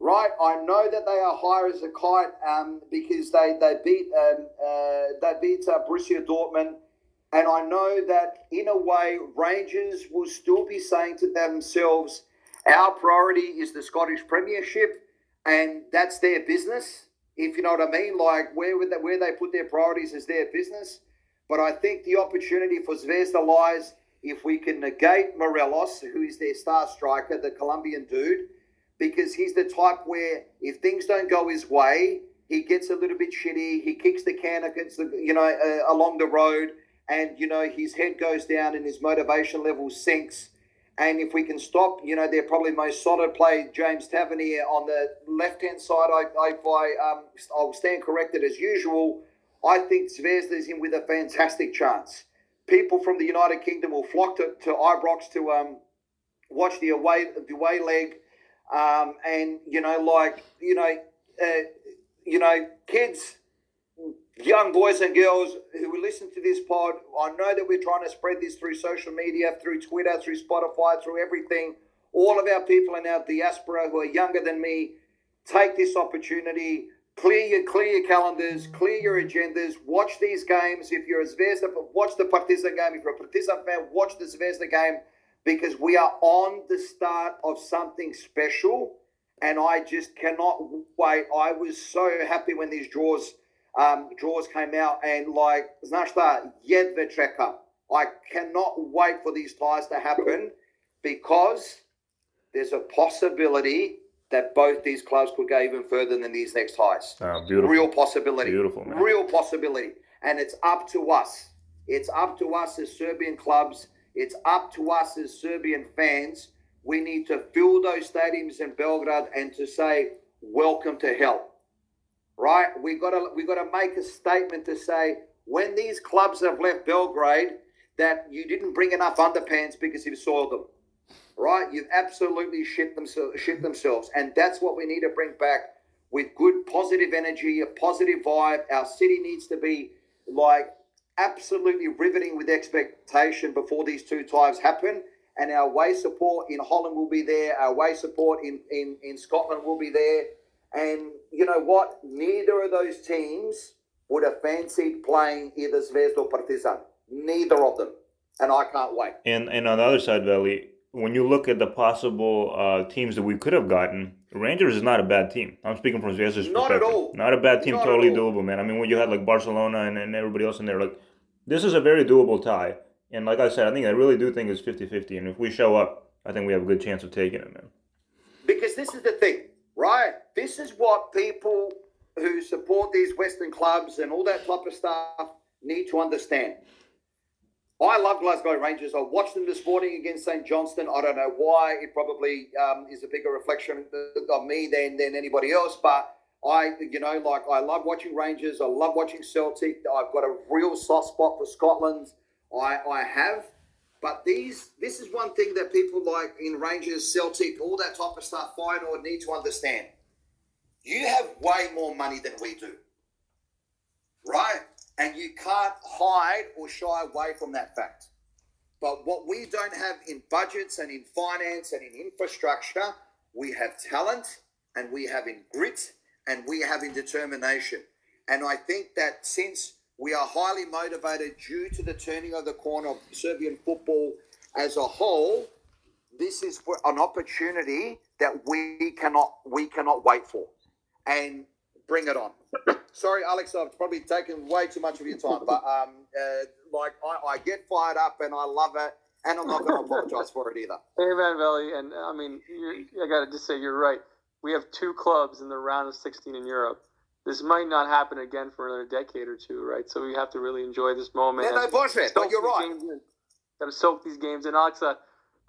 [SPEAKER 3] right? I know that they are higher as a kite um, because they they beat um, uh, they beat uh, Borussia Dortmund, and I know that in a way Rangers will still be saying to themselves, our priority is the Scottish Premiership, and that's their business if you know what I mean. Like where they, where they put their priorities is their business. But I think the opportunity for Zvezda lies if we can negate Morelos, who is their star striker, the Colombian dude, because he's the type where if things don't go his way, he gets a little bit shitty. He kicks the can against the you know uh, along the road, and you know his head goes down and his motivation level sinks and if we can stop, you know, their probably most solid play, James Tavernier on the left hand side. I, I, I, um, I'll stand corrected as usual. I think Zvezda is in with a fantastic chance. People from the United Kingdom will flock to, to Ibrox to um, watch the away the away leg, um, and you know, like you know, uh, you know, kids young boys and girls who will listen to this pod, I know that we're trying to spread this through social media, through Twitter, through Spotify, through everything. All of our people in our diaspora who are younger than me, take this opportunity. Clear your clear your calendars, clear your agendas. Watch these games. If you're a Zvezda, watch the Partizan game. If you're a Partizan fan, watch the Zvezda game because we are on the start of something special. And I just cannot wait. I was so happy when these draws um, draws came out, and like Znashta Jedvetreka. I cannot wait for these ties to happen because there's a possibility that both these clubs could go even further than these next ties.
[SPEAKER 2] Oh, beautiful.
[SPEAKER 3] Real possibility.
[SPEAKER 2] Beautiful, man.
[SPEAKER 3] Real possibility. And it's up to us. It's up to us as Serbian clubs. It's up to us as Serbian fans. We need to fill those stadiums in Belgrade and to say, welcome to hell right? We got to we got to make a statement to say when these clubs have left Belgrade that you didn't bring enough underpants because you've soiled them, right? You've absolutely shit themselves, shit themselves, and that's what we need to bring back with good positive energy, a positive vibe. Our city needs to be like absolutely riveting with expectation before these two ties happen. And our way support in Holland will be there. Our way support in, in, in Scotland will be there. And you know what? Neither of those teams would have fancied playing either Zvezda or Partizan. Neither of them. And I can't wait.
[SPEAKER 2] And and on the other side, Veli, when you look at the possible uh, teams that we could have gotten, Rangers is not a bad team. I'm speaking from Zvezda's
[SPEAKER 3] Not
[SPEAKER 2] perspective.
[SPEAKER 3] at all.
[SPEAKER 2] Not a bad team,
[SPEAKER 3] Not
[SPEAKER 2] totally doable, man. I mean, when you had like Barcelona and, and everybody else in there, like, this is a very doable tie. And like I said, I think I really do think it's 50 50. And if we show up, I think we have a good chance of taking it, man.
[SPEAKER 3] Because this is the thing, right? This is what people who support these Western clubs and all that type of stuff need to understand. I love Glasgow Rangers. I watched them this morning against St Johnstone. I don't know why. It probably um, is a bigger reflection of me than than anybody else, but. I, you know, like I love watching Rangers. I love watching Celtic. I've got a real soft spot for Scotland. I, I have, but these, this is one thing that people like in Rangers, Celtic, all that type of stuff, Feyenoord need to understand. You have way more money than we do, right? And you can't hide or shy away from that fact. But what we don't have in budgets and in finance and in infrastructure, we have talent and we have in grit and we have in determination. And I think that since we are highly motivated due to the turning of the corner of Serbian football as a whole, this is an opportunity that we cannot we cannot wait for. And bring it on. Sorry, Alex, I've probably taken way too much of your time, but um, uh, like I, I get fired up and I love it, and I'm not going to apologize for it either.
[SPEAKER 1] Hey, Van Valley, and I mean, I got to just say you're right. We have two clubs in the round of 16 in Europe. This might not happen again for another decade or two, right? So we have to really enjoy this moment.
[SPEAKER 3] Yeah, no bullshit, but you're right.
[SPEAKER 1] Got to soak these games in. Alexa,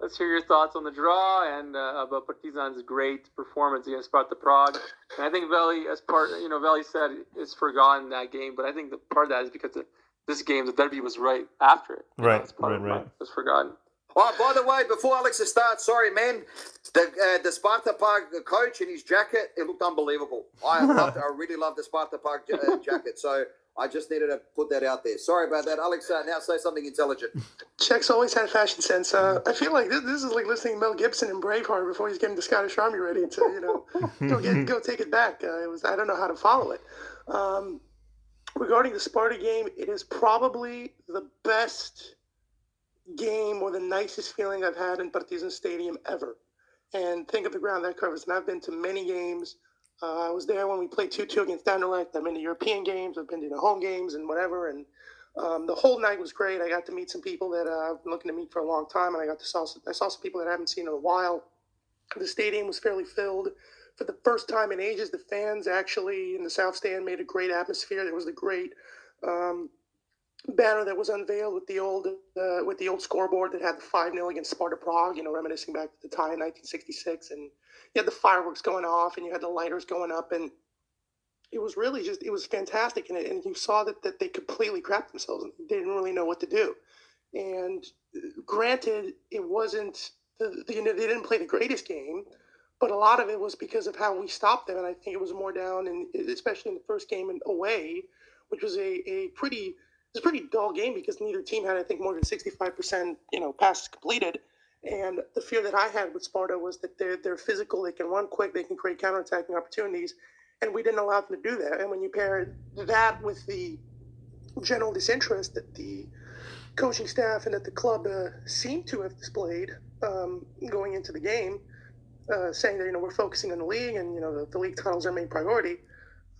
[SPEAKER 1] let's hear your thoughts on the draw and uh, about Partizan's great performance against Sparta Prague. And I think Veli, as part, you know, Veli said is forgotten that game, but I think the part of that is because the, this game, the derby was right after it.
[SPEAKER 2] Right, know, right, right. It
[SPEAKER 1] was forgotten.
[SPEAKER 3] Oh, by the way, before Alex starts, sorry, man, the uh, the Sparta Prague coach in his jacket, it looked unbelievable. I <laughs> loved, I really loved the Sparta Prague uh, jacket. So I just needed to put that out there. Sorry about that, Alex. Uh, now say something intelligent.
[SPEAKER 4] Czechs always had fashion sense. Uh, I feel like this, this is like listening to Mel Gibson in Braveheart before he's getting the Scottish Army ready to, you know, go <laughs> get go take it back. Uh, it was I don't know how to follow it. Um, regarding the Sparta game, it is probably the best game or the nicest feeling I've had in Partizan Stadium ever. And think of the ground that covers. And I've been to many games. Uh, I was there when we played 2 2 against Anderlecht. I've been to European games. I've been to the home games and whatever. And um, the whole night was great. I got to meet some people that uh, I've been looking to meet for a long time. And I got to saw, I saw some people that I haven't seen in a while. The stadium was fairly filled. For the first time in ages, the fans actually in the South Stand made a great atmosphere. There was the great um, banner that was unveiled with the old uh, with the old scoreboard that had the five 0 against Sparta Prague. You know, reminiscing back to the tie in 1966, and you had the fireworks going off, and you had the lighters going up, and it was really just it was fantastic, and, it, and you saw that that they completely crapped themselves. And they didn't really know what to do. And uh, granted, it wasn't the, the, they didn't play the greatest game. But a lot of it was because of how we stopped them, and I think it was more down, and especially in the first game and away, which was a, a pretty was a pretty dull game because neither team had, I think, more than 65%, you know, passes completed. And the fear that I had with Sparta was that they're, they're physical, they can run quick, they can create counterattacking opportunities, and we didn't allow them to do that. And when you pair that with the general disinterest that the coaching staff and that the club uh, seemed to have displayed um, going into the game, uh, saying that you know we're focusing on the league and you know the, the league titles are main priority.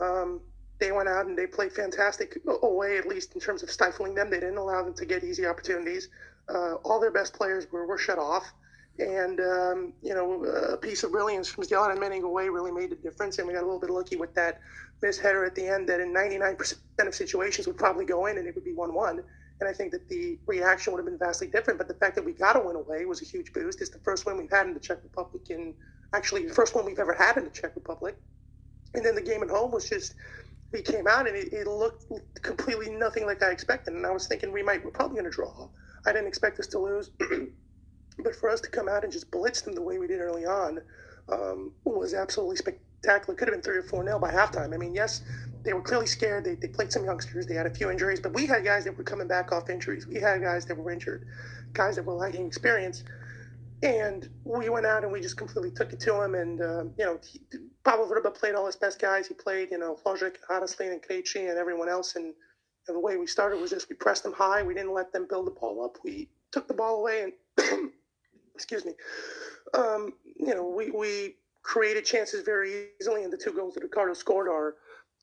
[SPEAKER 4] Um, they went out and they played fantastic away, at least in terms of stifling them. They didn't allow them to get easy opportunities. Uh, all their best players were, were shut off. And, um, you know, a piece of brilliance from Zlatan Manning away really made a difference. And we got a little bit lucky with that miss header at the end that in 99% of situations would probably go in and it would be 1 1. And I think that the reaction would have been vastly different. But the fact that we got a win away was a huge boost. It's the first win we've had in the Czech Republic, and actually the first one we've ever had in the Czech Republic. And then the game at home was just he came out and it, it, looked completely nothing like I expected. And I was thinking we might, we're probably going to draw. I didn't expect us to lose. <clears throat> but for us to come out and just blitz them the way we did early on um, was absolutely spectacular. Could have been 3 or 4 nil by halftime. I mean, yes, they were clearly scared. They, they played some youngsters. They had a few injuries, but we had guys that were coming back off injuries. We had guys that were injured, guys that were lacking experience. And we went out and we just completely took it to him. And, uh, you know, he, Pavel Vrba played all his best guys. He played, you know, Hložek, Haraslin, and Krejci and everyone else. And, and, the way we started was just we pressed them high. We didn't let them build the ball up. We took the ball away and, <clears throat> excuse me, um, you know, we, we created chances very easily. And the two goals that Ricardo scored are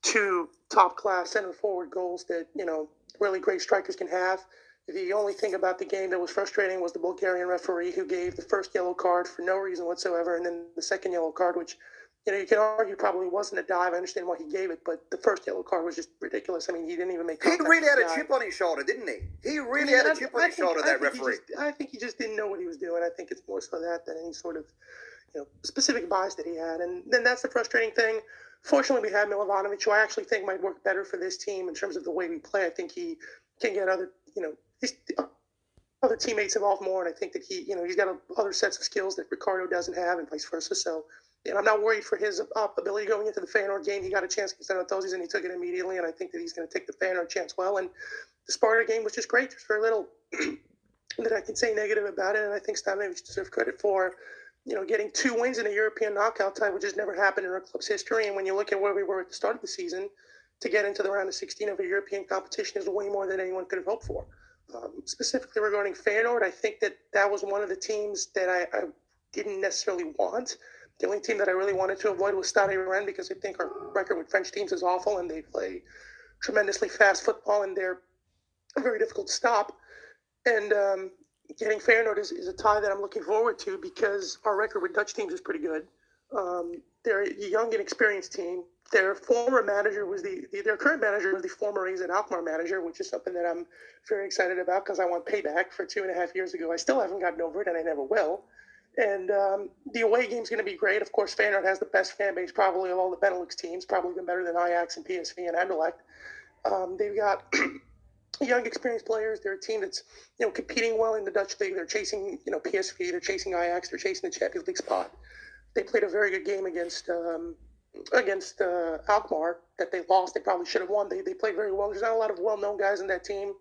[SPEAKER 4] two top class center forward goals that, you know, really great strikers can have. The only thing about the game that was frustrating was the Bulgarian referee who gave the first yellow card for no reason whatsoever, and then the second yellow card, which you know, you can argue probably wasn't a dive. I understand why he gave it, but the first yellow card was just ridiculous. I mean, he didn't even make.
[SPEAKER 3] He really had a chip on his shoulder, didn't he? He really had a chip on his shoulder. That referee.
[SPEAKER 4] Just, I think he just didn't know what he was doing. I think it's more so that than any sort of, you know, specific bias that he had, and then that's the frustrating thing. Fortunately, we had Milovanovic, who I actually think might work better for this team in terms of the way we play. I think he can get other, you know, other teammates involved more, and I think that he, you know, he's got a, other sets of skills that Ricardo doesn't have, and vice versa. So and I'm not worried for his uh, ability going into the Feyenoord game. He got a chance against Anorthosis and he took it immediately, and I think that he's going to take the Feyenoord chance well. And the Sparta game was just great. There's very little <clears throat> that I can say negative about it, and I think Stanojevic deserves credit for, you know, getting two wins in a European knockout tie, which has never happened in our club's history. And when you look at where we were at the start of the season, to get into the round of 16 of a European competition is way more than anyone could have hoped for. Um, specifically regarding Feyenoord, I think that that was one of the teams that I, I didn't necessarily want. The only team that I really wanted to avoid was Stade Rennes because I think our record with French teams is awful and they play tremendously fast football and they're very difficult to stop. And um, getting Feyenoord is, is, a tie that I'm looking forward to because our record with Dutch teams is pretty good. Um, they're a young and experienced team. Their former manager was the, the their current manager was the former AZ Alkmaar manager, which is something that I'm very excited about because I want payback for two and a half years ago. I still haven't gotten over it, and I never will. And um, the away game's going to be great. Of course, Feyenoord has the best fan base probably of all the Benelux teams, probably even better than Ajax and PSV and Anderlecht. Um, they've got <clears throat> young, experienced players. They're a team that's you know competing well in the Dutch league. They're chasing you know PSV. They're chasing Ajax. They're chasing the Champions League spot. They played a very good game against um, against uh, Alkmaar that they lost. They probably should have won. They, they played very well. There's not a lot of well known guys in that team.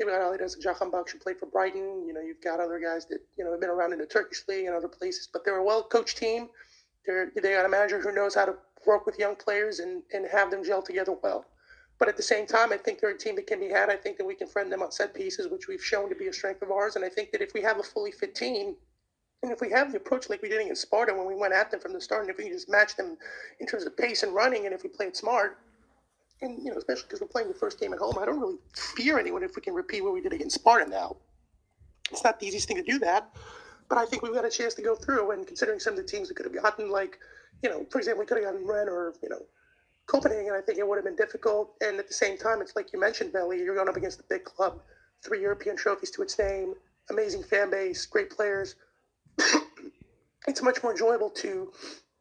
[SPEAKER 4] You've got Alireza Jahanbakhsh who played for Brighton. You know, you've got other guys that, you know, have been around in the Turkish league and other places, but they're a well coached team. They're, they got a manager who knows how to work with young players and, and have them gel together well. But at the same time, I think they're a team that can be had. I think that we can friend them on set pieces, which we've shown to be a strength of ours. And I think that if we have a fully fit team, and if we have the approach like we did against Sparta when we went at them from the start, and if we can just match them in terms of pace and running, and if we play smart, and you know, especially because we're playing the first game at home, I don't really fear anyone if we can repeat what we did against Sparta. Now, it's not the easiest thing to do that, but I think we've got a chance to go through. And considering some of the teams we could have gotten, like you know, for example, we could have gotten Rennes or you know, Copenhagen. I think it would have been difficult. And at the same time, it's like you mentioned, Veli, you're going up against a big club, three European trophies to its name, amazing fan base, great players. <coughs> it's much more enjoyable to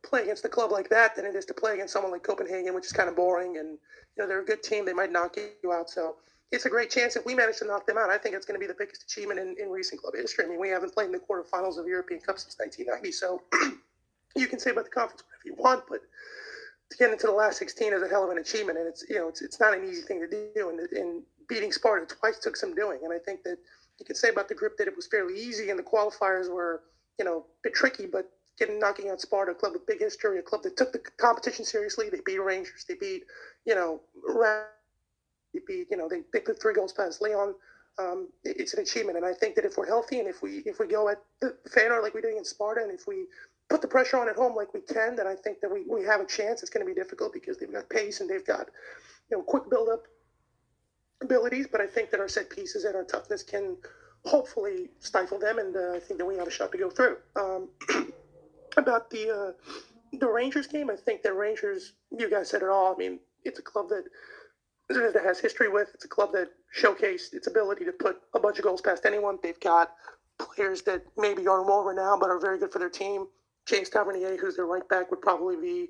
[SPEAKER 4] play against a club like that than it is to play against someone like Copenhagen, which is kind of boring. And you know they're a good team; they might knock you out. So it's a great chance if we manage to knock them out. I think it's going to be the biggest achievement in, in recent club history. I mean, we haven't played in the quarterfinals of the European Cup since 1990. So <clears throat> you can say about the conference whatever you want, but to get into the last 16 is a hell of an achievement, and it's you know it's, it's not an easy thing to do. And, and beating Sparta twice took some doing, and I think that you could say about the group that it was fairly easy, and the qualifiers were you know a bit tricky, but getting knocking out Sparta, a club with big history, a club that took the competition seriously. They beat Rangers. They beat, you know, they beat, you know, they, they put three goals past Lyon. Um, it's an achievement, and I think that if we're healthy and if we if we go at the Feyenoord like we did against Sparta, and if we put the pressure on at home like we can, then I think that we, we have a chance. It's going to be difficult because they've got pace and they've got you know quick build up abilities, but I think that our set pieces and our toughness can hopefully stifle them, and uh, I think that we have a shot to go through. Um, <clears throat> about the uh, the Rangers game, I think the Rangers, you guys said it all. I mean, it's a club that that has history with. It's a club that showcased its ability to put a bunch of goals past anyone. They've got players that maybe aren't well renowned but are very good for their team. James Tavernier, who's their right back, would probably be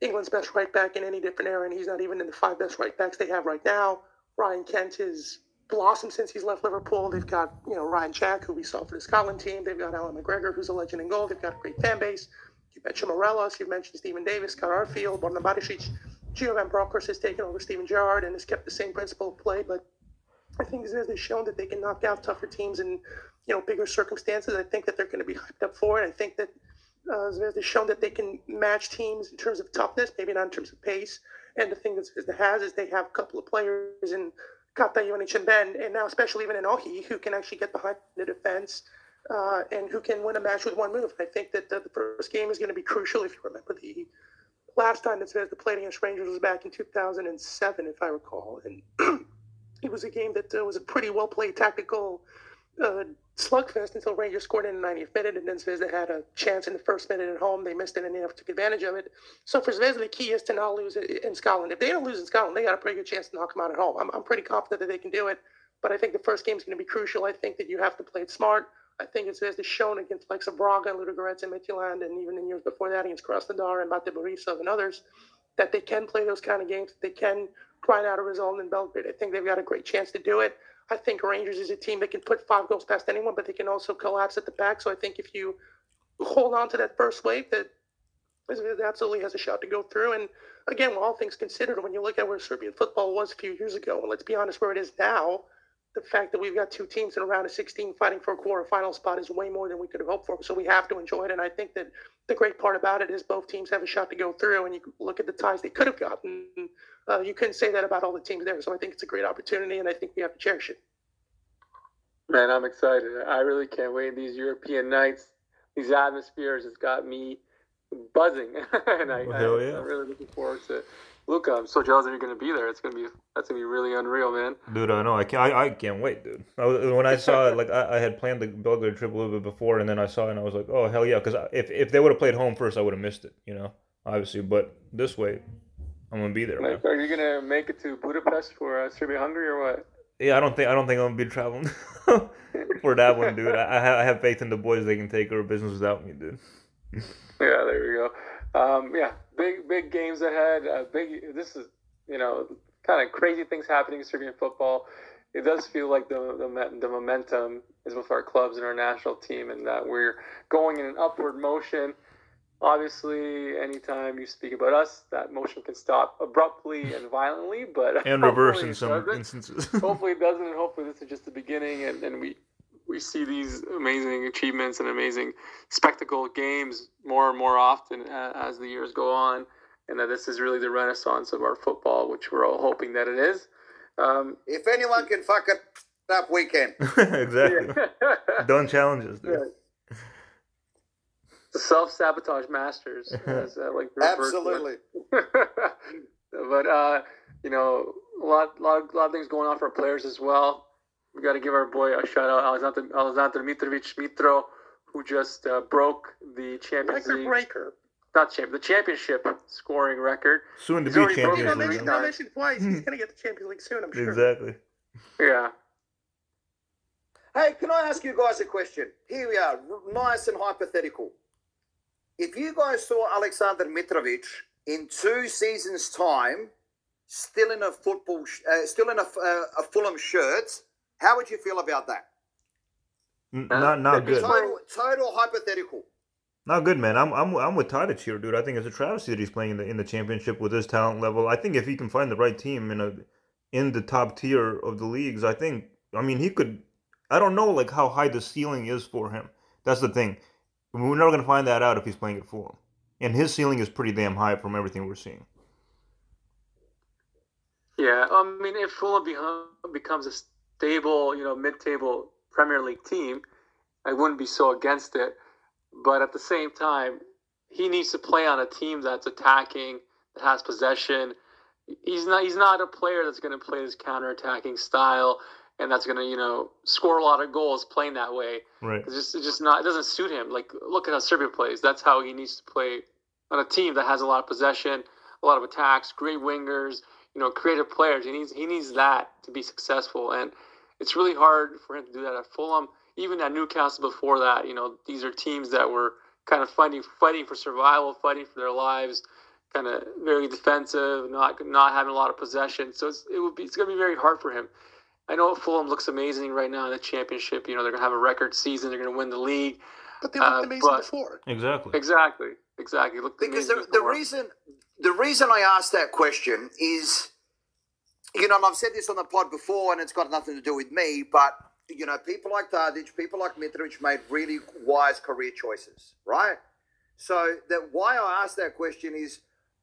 [SPEAKER 4] England's best right back in any different era, and he's not even in the five best right backs they have right now. Ryan Kent is blossomed since he's left Liverpool. They've got, you know, Ryan Jack, who we saw for the Scotland team. They've got Allan McGregor, who's a legend in goal. They've got a great fan base. You mentioned Morelos. You've mentioned Stephen Davis, Scott Arfield, Borna Barisic. Gio Van Bronckhorst has taken over Steven Gerrard and has kept the same principle of play. But I think they've shown that they can knock out tougher teams in, you know, bigger circumstances. I think that they're going to be hyped up for it. I think that uh, Zvezda shown that they can match teams in terms of toughness, maybe not in terms of pace. And the thing that Zvezda has is they have a couple of players in Katai Ivanic and Ben, and now especially even in Ohi, who can actually get behind the defense uh, and who can win a match with one move. I think that the, the first game is going to be crucial. If you remember, the last time that Zvezda played against Rangers was back in 2007, if I recall, and <clears throat> it was a game that uh, was a pretty well played tactical uh, slugfest until Rangers scored in the 90th minute, and then Zvezda had a chance in the first minute at home. They missed it, and they took advantage of it. So for Zvezda, the key is to not lose in Scotland. If they don't lose in Scotland, they got a pretty good chance to knock them out at home. I'm, I'm pretty confident that they can do it, but I think the first game is going to be crucial. I think that you have to play it smart. I think it's Zvezda shown against like Braga, Ludogorets, and Midtjylland, and even in years before that against Krasnodar and Bate Borisov and others, that they can play those kind of games. They can grind out a result in Belgrade. I think they've got a great chance to do it. I think Rangers is a team that can put five goals past anyone, but they can also collapse at the back. So I think if you hold on to that first wave, that absolutely has a shot to go through. And again, all things considered, when you look at where Serbian football was a few years ago, and let's be honest, where it is now, the fact that we've got two teams in a round of 16 fighting for a quarterfinal spot is way more than we could have hoped for. So we have to enjoy it. And I think that the great part about it is both teams have a shot to go through. And you look at the ties they could have gotten. Uh, you couldn't say that about all the teams there. So I think it's a great opportunity, and I think we have to cherish it.
[SPEAKER 1] Man, I'm excited. I really can't wait. These European nights, these atmospheres, has got me buzzing, <laughs> and I,
[SPEAKER 2] well, yeah.
[SPEAKER 1] I, am really looking forward to. Luka, I'm so jealous that you're going to be there. It's to be that's going to be really unreal, man.
[SPEAKER 2] Dude, I know. I can't. I, I can't wait, dude. I, when I saw it, like I, I, had planned the Belgrade trip a little bit before, and then I saw it, and I was like, oh hell yeah! Because if if they would have played home first, I would have missed it, you know, obviously. But this way, I'm gonna be there.
[SPEAKER 1] Like, are you gonna make it to Budapest for uh, Serbia Hungary or what?
[SPEAKER 2] Yeah, I don't think I don't think I'm gonna be traveling <laughs> for that one, dude. I, I have, I have faith in the boys; they can take our business without me, dude. <laughs>
[SPEAKER 1] yeah, there we go. Um, yeah, big big games ahead. Uh, big. This is you know kind of crazy things happening in Serbian football. It does feel like the, the the momentum is with our clubs and our national team, and that we're going in an upward motion. Obviously, anytime you speak about us, that motion can stop abruptly and violently, but
[SPEAKER 2] and reverse in some instances. <laughs>
[SPEAKER 1] hopefully, it doesn't. And hopefully, this is just the beginning, and, and we we see these amazing achievements and amazing spectacle games more and more often as the years go on, and that this is really the renaissance of our football, which we're all hoping that it is. Um,
[SPEAKER 3] if anyone can fuck it up, we can. <laughs>
[SPEAKER 2] exactly. Don't challenge us. Dude.
[SPEAKER 1] The self sabotage masters, as, uh, like
[SPEAKER 3] absolutely. <laughs>
[SPEAKER 1] but uh, you know, a lot, lot, lot of things going on for players as well. We got to give our boy a shout out, Alexander, Alexander Mitrovic Mitro, who just uh, broke the Champions
[SPEAKER 4] record
[SPEAKER 1] League
[SPEAKER 4] breaker.
[SPEAKER 1] Not champ, the championship scoring record.
[SPEAKER 2] Soon to He's be Champions
[SPEAKER 4] League. Not mentioned twice. He's <laughs> gonna get the Champions League soon. I'm sure.
[SPEAKER 2] Exactly.
[SPEAKER 1] Yeah.
[SPEAKER 3] Hey, can I ask you guys a question? Here we are, nice and hypothetical if you guys saw Alexander Mitrovic in two seasons' time, still in a football, uh, still in a, uh, a Fulham shirt, how would you feel about that?
[SPEAKER 2] Uh, not not good.
[SPEAKER 3] Total, total hypothetical.
[SPEAKER 2] Not good, man. I'm I'm I'm with Tadic here, dude. I think it's a travesty that he's playing in the in the championship with his talent level. I think if he can find the right team in a in the top tier of the leagues, I think I mean he could. I don't know like how high the ceiling is for him. That's the thing. We're never going to find that out if he's playing at Fulham. And his ceiling is pretty damn high from everything we're seeing.
[SPEAKER 1] Yeah, I mean, if Fulham becomes a stable, you know, mid-table Premier League team, I wouldn't be so against it. But at the same time, he needs to play on a team that's attacking, that has possession. He's not. He's not a player that's going to play this counter-attacking style and that's gonna you know score a lot of goals playing that way.
[SPEAKER 2] Right.
[SPEAKER 1] It's just it's just not it doesn't suit him. Like look at how Serbia plays. That's how he needs to play on a team that has a lot of possession, a lot of attacks, great wingers, you know, creative players. He needs he needs that to be successful, and it's really hard for him to do that at Fulham. Even at Newcastle before that, you know, these are teams that were kind of fighting fighting for survival, fighting for their lives, kind of very defensive, not not having a lot of possession. So it's, it would be it's going to be very hard for him. I know Fulham looks amazing right now in the championship. You know, they're going to have a record season. They're going to win the league.
[SPEAKER 4] But they looked uh, amazing before.
[SPEAKER 2] Exactly.
[SPEAKER 1] Exactly. Exactly. Looked
[SPEAKER 3] because the, the reason the reason I asked that question is, you know, and I've said this on the pod before, and it's got nothing to do with me, but you know, people like Tadic, people like Mitrovic made really wise career choices, right? So that why I asked that question is,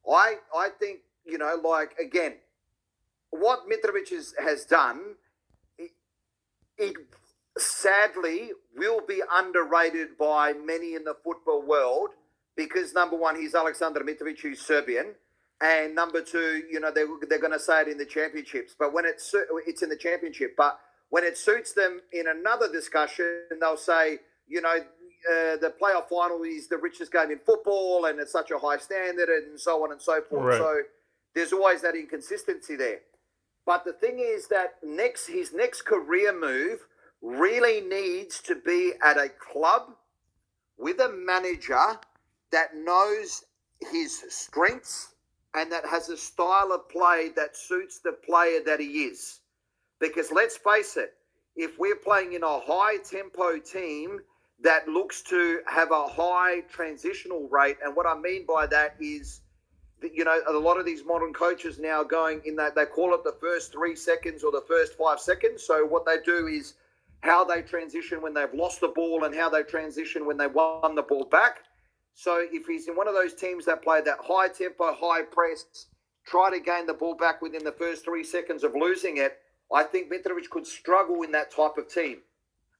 [SPEAKER 3] I I think you know, like again, what Mitrovic has, has done it sadly will be underrated by many in the football world because number one, he's Alexander Mitrovic, who's Serbian, and number two, you know they they're going to say it in the championships, but when it's it's in the championship, but when it suits them in another discussion, they'll say, you know, uh, the playoff final is the richest game in football and it's such a high standard and so on and so forth.
[SPEAKER 2] Right.
[SPEAKER 3] So there's always that inconsistency there. But the thing is that next his next career move really needs to be at a club with a manager that knows his strengths and that has a style of play that suits the player that he is. Because let's face it, if we're playing in a high tempo team that looks to have a high transitional rate, and what I mean by that is that, you know, a lot of these modern coaches now going in that they call it the first three seconds or the first five seconds. So what they do is how they transition when they've lost the ball and how they transition when they won the ball back. So if he's in one of those teams that play that high tempo, high press, try to gain the ball back within the first three seconds of losing it, I think Mitrovic could struggle in that type of team.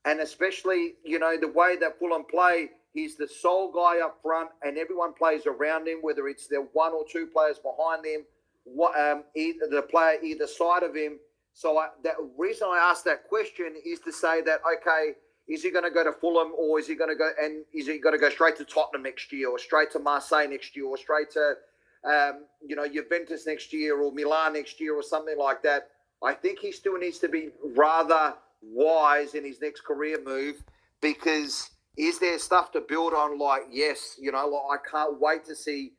[SPEAKER 3] And especially, you know, the way that Fulham play, he's the sole guy up front and everyone plays around him, whether it's the one or two players behind him, what, um, either the player either side of him. So I, the reason I asked that question is to say that, okay, is he going to go to Fulham or is he going to go and is he going to go straight to Tottenham next year or straight to Marseille next year or straight to, um, you know, Juventus next year or Milan next year or something like that? I think he still needs to be rather wise in his next career move because is there stuff to build on? Like, yes, you know, like, I can't wait to see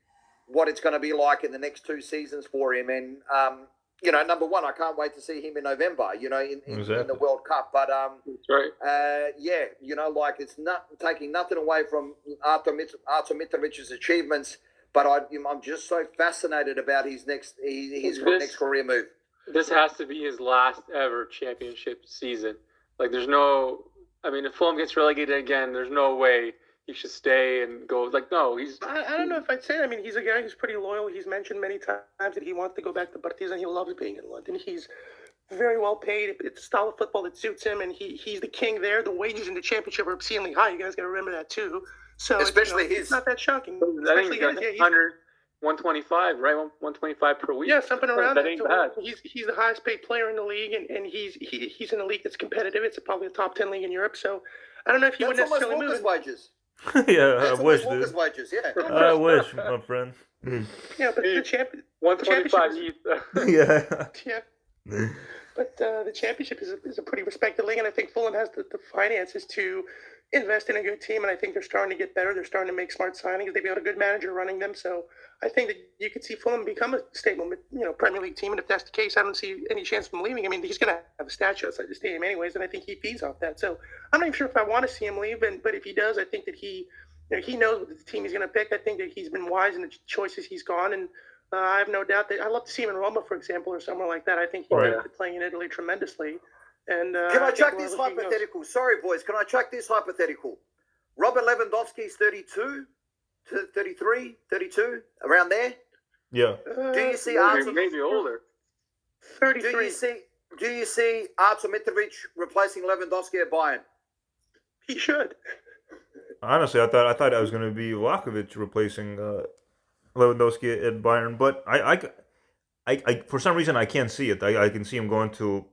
[SPEAKER 3] what it's going to be like in the next two seasons for him. And, um, you know, number one, I can't wait to see him in November, you know, in, in, in the World Cup. But, um,
[SPEAKER 1] right.
[SPEAKER 3] uh, yeah, you know, like it's not taking nothing away from Artur, Mit- Artur Mitrovic's achievements, but I, I'm just so fascinated about his next his, his
[SPEAKER 1] This-
[SPEAKER 3] next career move.
[SPEAKER 1] This has to be his last ever championship season. Like, there's no. I mean, if Fulham gets relegated again, there's no way he should stay and go. Like, no, he's.
[SPEAKER 4] I, I don't know if I'd say. that. I mean, he's a guy who's pretty loyal. He's mentioned many times that he wants to go back to Partizan. He loves being in London. He's very well paid. It's a style of football that suits him, and he he's the king there. The wages in the championship are obscenely high. You guys got to remember that too. So
[SPEAKER 3] Especially
[SPEAKER 4] you know,
[SPEAKER 3] his.
[SPEAKER 4] It's not that shocking.
[SPEAKER 1] I think
[SPEAKER 4] Especially
[SPEAKER 1] he got
[SPEAKER 4] his. Yeah,
[SPEAKER 1] 100, 125, right? 125 per week.
[SPEAKER 4] Yeah, something around
[SPEAKER 1] that
[SPEAKER 4] that.
[SPEAKER 1] ain't
[SPEAKER 4] So
[SPEAKER 1] bad.
[SPEAKER 4] He's he's the highest paid player in the league, and, and he's he, he's in a league that's competitive. It's probably a top ten league in Europe. So I don't know if you would necessarily move.
[SPEAKER 3] Wages. <laughs>
[SPEAKER 2] yeah, I wish,
[SPEAKER 3] almost
[SPEAKER 2] dude.
[SPEAKER 3] Walker's wages. Yeah.
[SPEAKER 2] I wish, my friend. <laughs>
[SPEAKER 4] Yeah, but the champ,
[SPEAKER 1] 125
[SPEAKER 4] Championship
[SPEAKER 1] each. <laughs>
[SPEAKER 2] yeah.
[SPEAKER 4] yeah. But uh, the championship is a, is a pretty respected league, and I think Fulham has the, the finances to invest in a good team, and I think they're starting to get better. They're starting to make smart signings. They've got a good manager running them, so I think that you could see Fulham become a stable, you know, Premier League team. And if that's the case, I don't see any chance of him leaving. I mean, he's going to have a statue outside the stadium anyways, and I think he feeds off that. So I'm not even sure if I want to see him leave, and but if he does, I think that he, you know, he knows what the team he's going to pick. I think that he's been wise in the choices he's gone, and uh, I have no doubt that I'd love to see him in Roma, for example, or somewhere like that. I think he's
[SPEAKER 2] Right.
[SPEAKER 4] been playing in Italy tremendously. And uh,
[SPEAKER 3] Can I
[SPEAKER 4] think
[SPEAKER 3] chuck this
[SPEAKER 4] wherever goes-
[SPEAKER 3] hypothetical? Sorry, boys. Can I chuck this hypothetical? Robert Lewandowski's 32, to 33, 32, around there.
[SPEAKER 2] Yeah.
[SPEAKER 4] Uh,
[SPEAKER 3] Do you see
[SPEAKER 1] Maybe,
[SPEAKER 3] Artur?
[SPEAKER 1] maybe older.
[SPEAKER 3] Do you see? Do you see Artur Mitrovic replacing Lewandowski at Bayern?
[SPEAKER 4] He should.
[SPEAKER 2] Honestly, I thought I thought I was going to be Vlahovic replacing uh, Lewandowski at Bayern, but I, I, I, I, for some reason, I can't see it. I, I can see him going to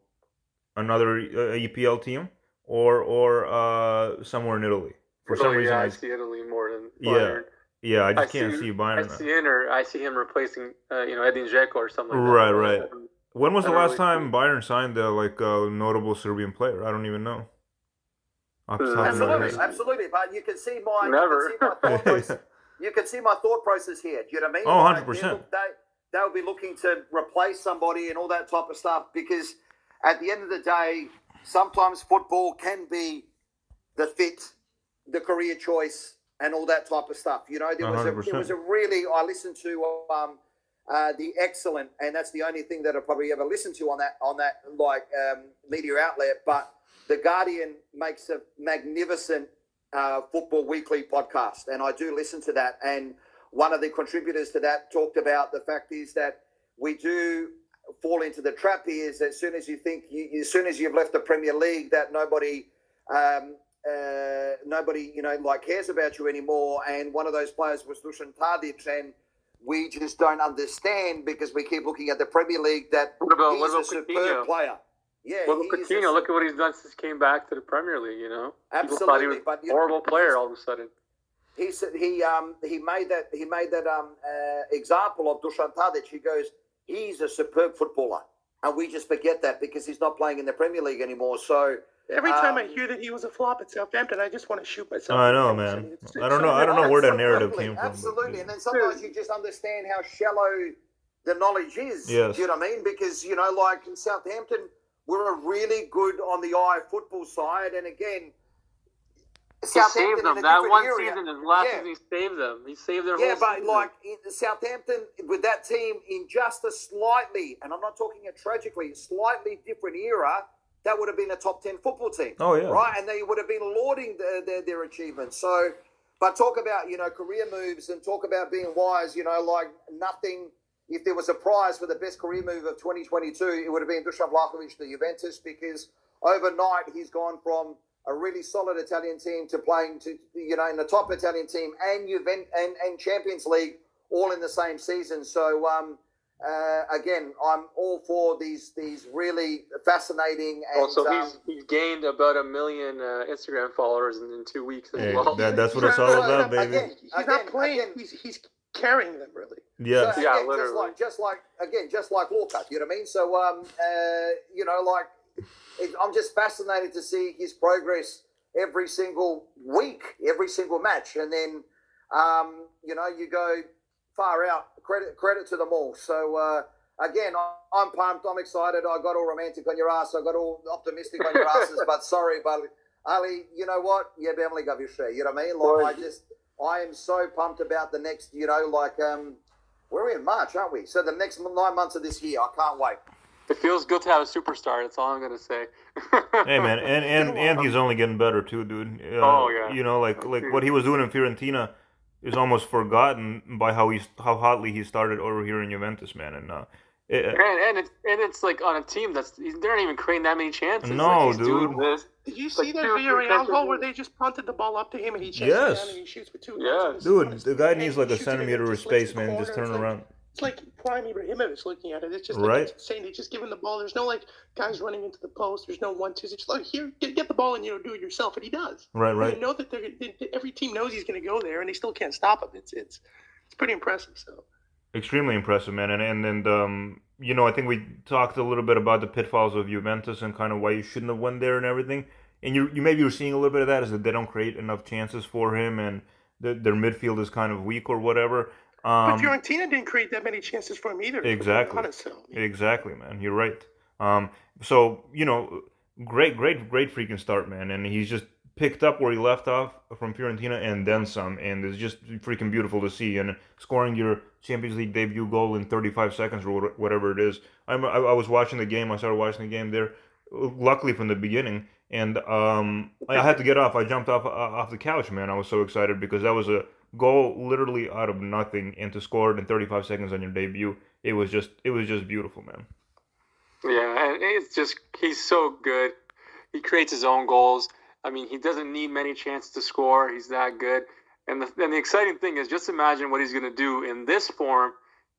[SPEAKER 2] another uh, EPL team or or uh, somewhere in Italy. For some
[SPEAKER 1] Oh,
[SPEAKER 2] reason,
[SPEAKER 1] yeah, I
[SPEAKER 2] I,
[SPEAKER 1] see Italy more than
[SPEAKER 2] Yeah,
[SPEAKER 1] Bayern.
[SPEAKER 2] yeah, yeah, I just
[SPEAKER 1] I
[SPEAKER 2] can't
[SPEAKER 1] see-
[SPEAKER 2] see
[SPEAKER 1] I see him or I see him replacing, uh, you know, Edin Dzeko or something like
[SPEAKER 2] Right,
[SPEAKER 1] that.
[SPEAKER 2] right. When was
[SPEAKER 1] I
[SPEAKER 2] the last
[SPEAKER 1] really
[SPEAKER 2] time
[SPEAKER 1] see-
[SPEAKER 2] Bayern signed a like a notable Serbian player? I don't even know. Off the top of my
[SPEAKER 3] Absolutely,
[SPEAKER 2] head.
[SPEAKER 3] absolutely. But you can see my
[SPEAKER 1] Never. <laughs>
[SPEAKER 3] You can see my thought process. You can see my thought process here. Do you know what I mean?
[SPEAKER 2] Oh, 100%.
[SPEAKER 3] they They they'll be looking to replace somebody and all that type of stuff because at the end of the day, sometimes football can be the fit, the career choice, and all that type of stuff. You know, there was a
[SPEAKER 2] 100%.
[SPEAKER 3] there was a really I listened to um, uh, the excellent, and that's the only thing that I probably ever listened to on that on that like um, media outlet. But the Guardian makes a magnificent uh, football weekly podcast, and I do listen to that. And one of the contributors to that talked about the fact is that we do fall into the trap here. Is as soon as you think, you, as soon as you've left the Premier League, that nobody. Um, uh, nobody, you know, like cares about you anymore. And one of those players was Dusan Tadic, and we just don't understand because we keep looking at the Premier League that
[SPEAKER 1] What about-
[SPEAKER 3] he's
[SPEAKER 1] what about
[SPEAKER 3] a superb
[SPEAKER 1] Coutinho?
[SPEAKER 3] player. Yeah,
[SPEAKER 1] Look
[SPEAKER 3] he
[SPEAKER 1] Coutinho.
[SPEAKER 3] a-
[SPEAKER 1] Look at what he's done since he came back to the Premier League. You know, People thought he was
[SPEAKER 3] but
[SPEAKER 1] a
[SPEAKER 3] know,
[SPEAKER 1] horrible player all of a sudden.
[SPEAKER 3] he said he um he made that he made that um uh, example of Dusan Tadic. He goes, he's a superb footballer, and we just forget that because he's not playing in the Premier League anymore. So
[SPEAKER 4] Every time I
[SPEAKER 3] Um,
[SPEAKER 4] hear that he was a flop at Southampton, I just want to shoot myself.
[SPEAKER 2] I know, man.
[SPEAKER 4] mean, it's-
[SPEAKER 2] I don't know- I don't know where that narrative came from, but-
[SPEAKER 3] Absolutely, and then sometimes you just understand how shallow the knowledge is.
[SPEAKER 2] Yes.
[SPEAKER 3] Do you know what I mean? Because you know, like in Southampton, we're a really good on the eye football side, and again.
[SPEAKER 1] He saved
[SPEAKER 3] in
[SPEAKER 1] them.
[SPEAKER 3] a
[SPEAKER 1] That one
[SPEAKER 3] area.
[SPEAKER 1] season, his last
[SPEAKER 3] Yeah.
[SPEAKER 1] season, he saved them. He saved their
[SPEAKER 3] Yeah,
[SPEAKER 1] whole
[SPEAKER 3] but
[SPEAKER 1] season.
[SPEAKER 3] like in Southampton with that team in just a slightly, and I'm not talking a tragically, slightly different era, that would have been a top ten football team.
[SPEAKER 2] Oh, yeah.
[SPEAKER 3] right, and they would have been lauding their their, their achievements. So, but talk about you know career moves and talk about being wise. You know, like nothing. If there was a prize for the best career move of 2022, it would have been Dusan Vlahovic to Juventus because overnight he's gone from a really solid Italian team to playing to you know in the top Italian team and Juventus and, and Champions League all in the same season. So um, uh, again, I'm all for these these really fascinating and
[SPEAKER 1] also,
[SPEAKER 3] um,
[SPEAKER 1] he's he's gained about a million uh, Instagram followers in, in two weeks as
[SPEAKER 2] Hey,
[SPEAKER 1] well.
[SPEAKER 2] that, that's what it's all about, baby.
[SPEAKER 3] again,
[SPEAKER 4] He's
[SPEAKER 3] again,
[SPEAKER 4] not playing.
[SPEAKER 3] again.
[SPEAKER 4] He's he's carrying them really.
[SPEAKER 2] Yes.
[SPEAKER 3] So,
[SPEAKER 1] Yeah,
[SPEAKER 3] again,
[SPEAKER 1] literally.
[SPEAKER 3] Just like, just like again, just like Walcott, you know what I mean? So, um, uh, you know, like it, I'm just fascinated to see his progress every single week, every single match, and then, um, you know, you go far out. Credit credit to them all. So. Uh, Again, I- I'm pumped. I'm excited. I got all romantic on your ass. I got all optimistic on your asses. <laughs> but sorry, but Ali, you know what? Yeah, Emily got your share. You know what I mean? Like, I just, I am so pumped about the next. You know, like um, we're in March, aren't we? So the next nine months of this year, I can't wait.
[SPEAKER 1] It feels good to have a superstar. That's all I'm gonna say. <laughs>
[SPEAKER 2] Hey man, and and and he's only getting better too, dude. Uh,
[SPEAKER 1] Oh, yeah.
[SPEAKER 2] You know, like like what he was doing in Fiorentina is almost forgotten by how he's how hotly he started over here in Juventus, man. And uh, it,
[SPEAKER 1] And and it's and it's like on a team that's they're not even creating that many chances.
[SPEAKER 2] No,
[SPEAKER 1] like he's
[SPEAKER 2] dude.
[SPEAKER 1] Doing this.
[SPEAKER 4] Did you
[SPEAKER 1] Like
[SPEAKER 4] see that
[SPEAKER 1] two,
[SPEAKER 4] Villarreal goal where they just punted the ball up to him and he chases
[SPEAKER 2] Yes.
[SPEAKER 4] down and he shoots with two
[SPEAKER 1] Yeah.
[SPEAKER 2] dude, the guy needs like a
[SPEAKER 4] shoots it and
[SPEAKER 2] centimeter of
[SPEAKER 4] just lets
[SPEAKER 2] space, man. Just turn
[SPEAKER 4] It's like-
[SPEAKER 2] around.
[SPEAKER 4] It's like prime Ibrahimovic looking at it. It's just like
[SPEAKER 2] Right.
[SPEAKER 4] it's insane. They just give him the ball. There's no like guys running into the post. There's no one twos. It's just like here, get, get the ball and you know do it yourself, and he does.
[SPEAKER 2] Right,
[SPEAKER 4] And
[SPEAKER 2] right.
[SPEAKER 4] They know that they're they, every team knows he's going to go there, and they still can't stop him. It's it's it's pretty impressive. So
[SPEAKER 2] Extremely impressive, man. And and and um, you know, I think we talked a little bit about the pitfalls of Juventus and kind of why you shouldn't have won there and everything. And you you maybe you're seeing a little bit of that is that they don't create enough chances for him and the, their midfield is kind of weak or whatever. Um,
[SPEAKER 4] but Fiorentina didn't create that many chances for him either.
[SPEAKER 2] Exactly.
[SPEAKER 4] honest, so,
[SPEAKER 2] Exactly, man. You're right. Um, so you know, great, great, great freaking start, man. And he's just picked up where he left off from Fiorentina and then some, and it's just freaking beautiful to see. And scoring your Champions League debut goal in 35 seconds or whatever it is. I'm, I, was watching the game. I started watching the game there, luckily from the beginning. And um, I had to get off. I jumped off uh, off the couch, man. I was so excited because that was a goal literally out of nothing, and to score it in 35 seconds on your debut, it was just it was just beautiful, man.
[SPEAKER 1] Yeah, and it's just he's so good. He creates his own goals. I mean, he doesn't need many chances to score. He's that good. And the, and the exciting thing is just imagine what he's going to do in this form,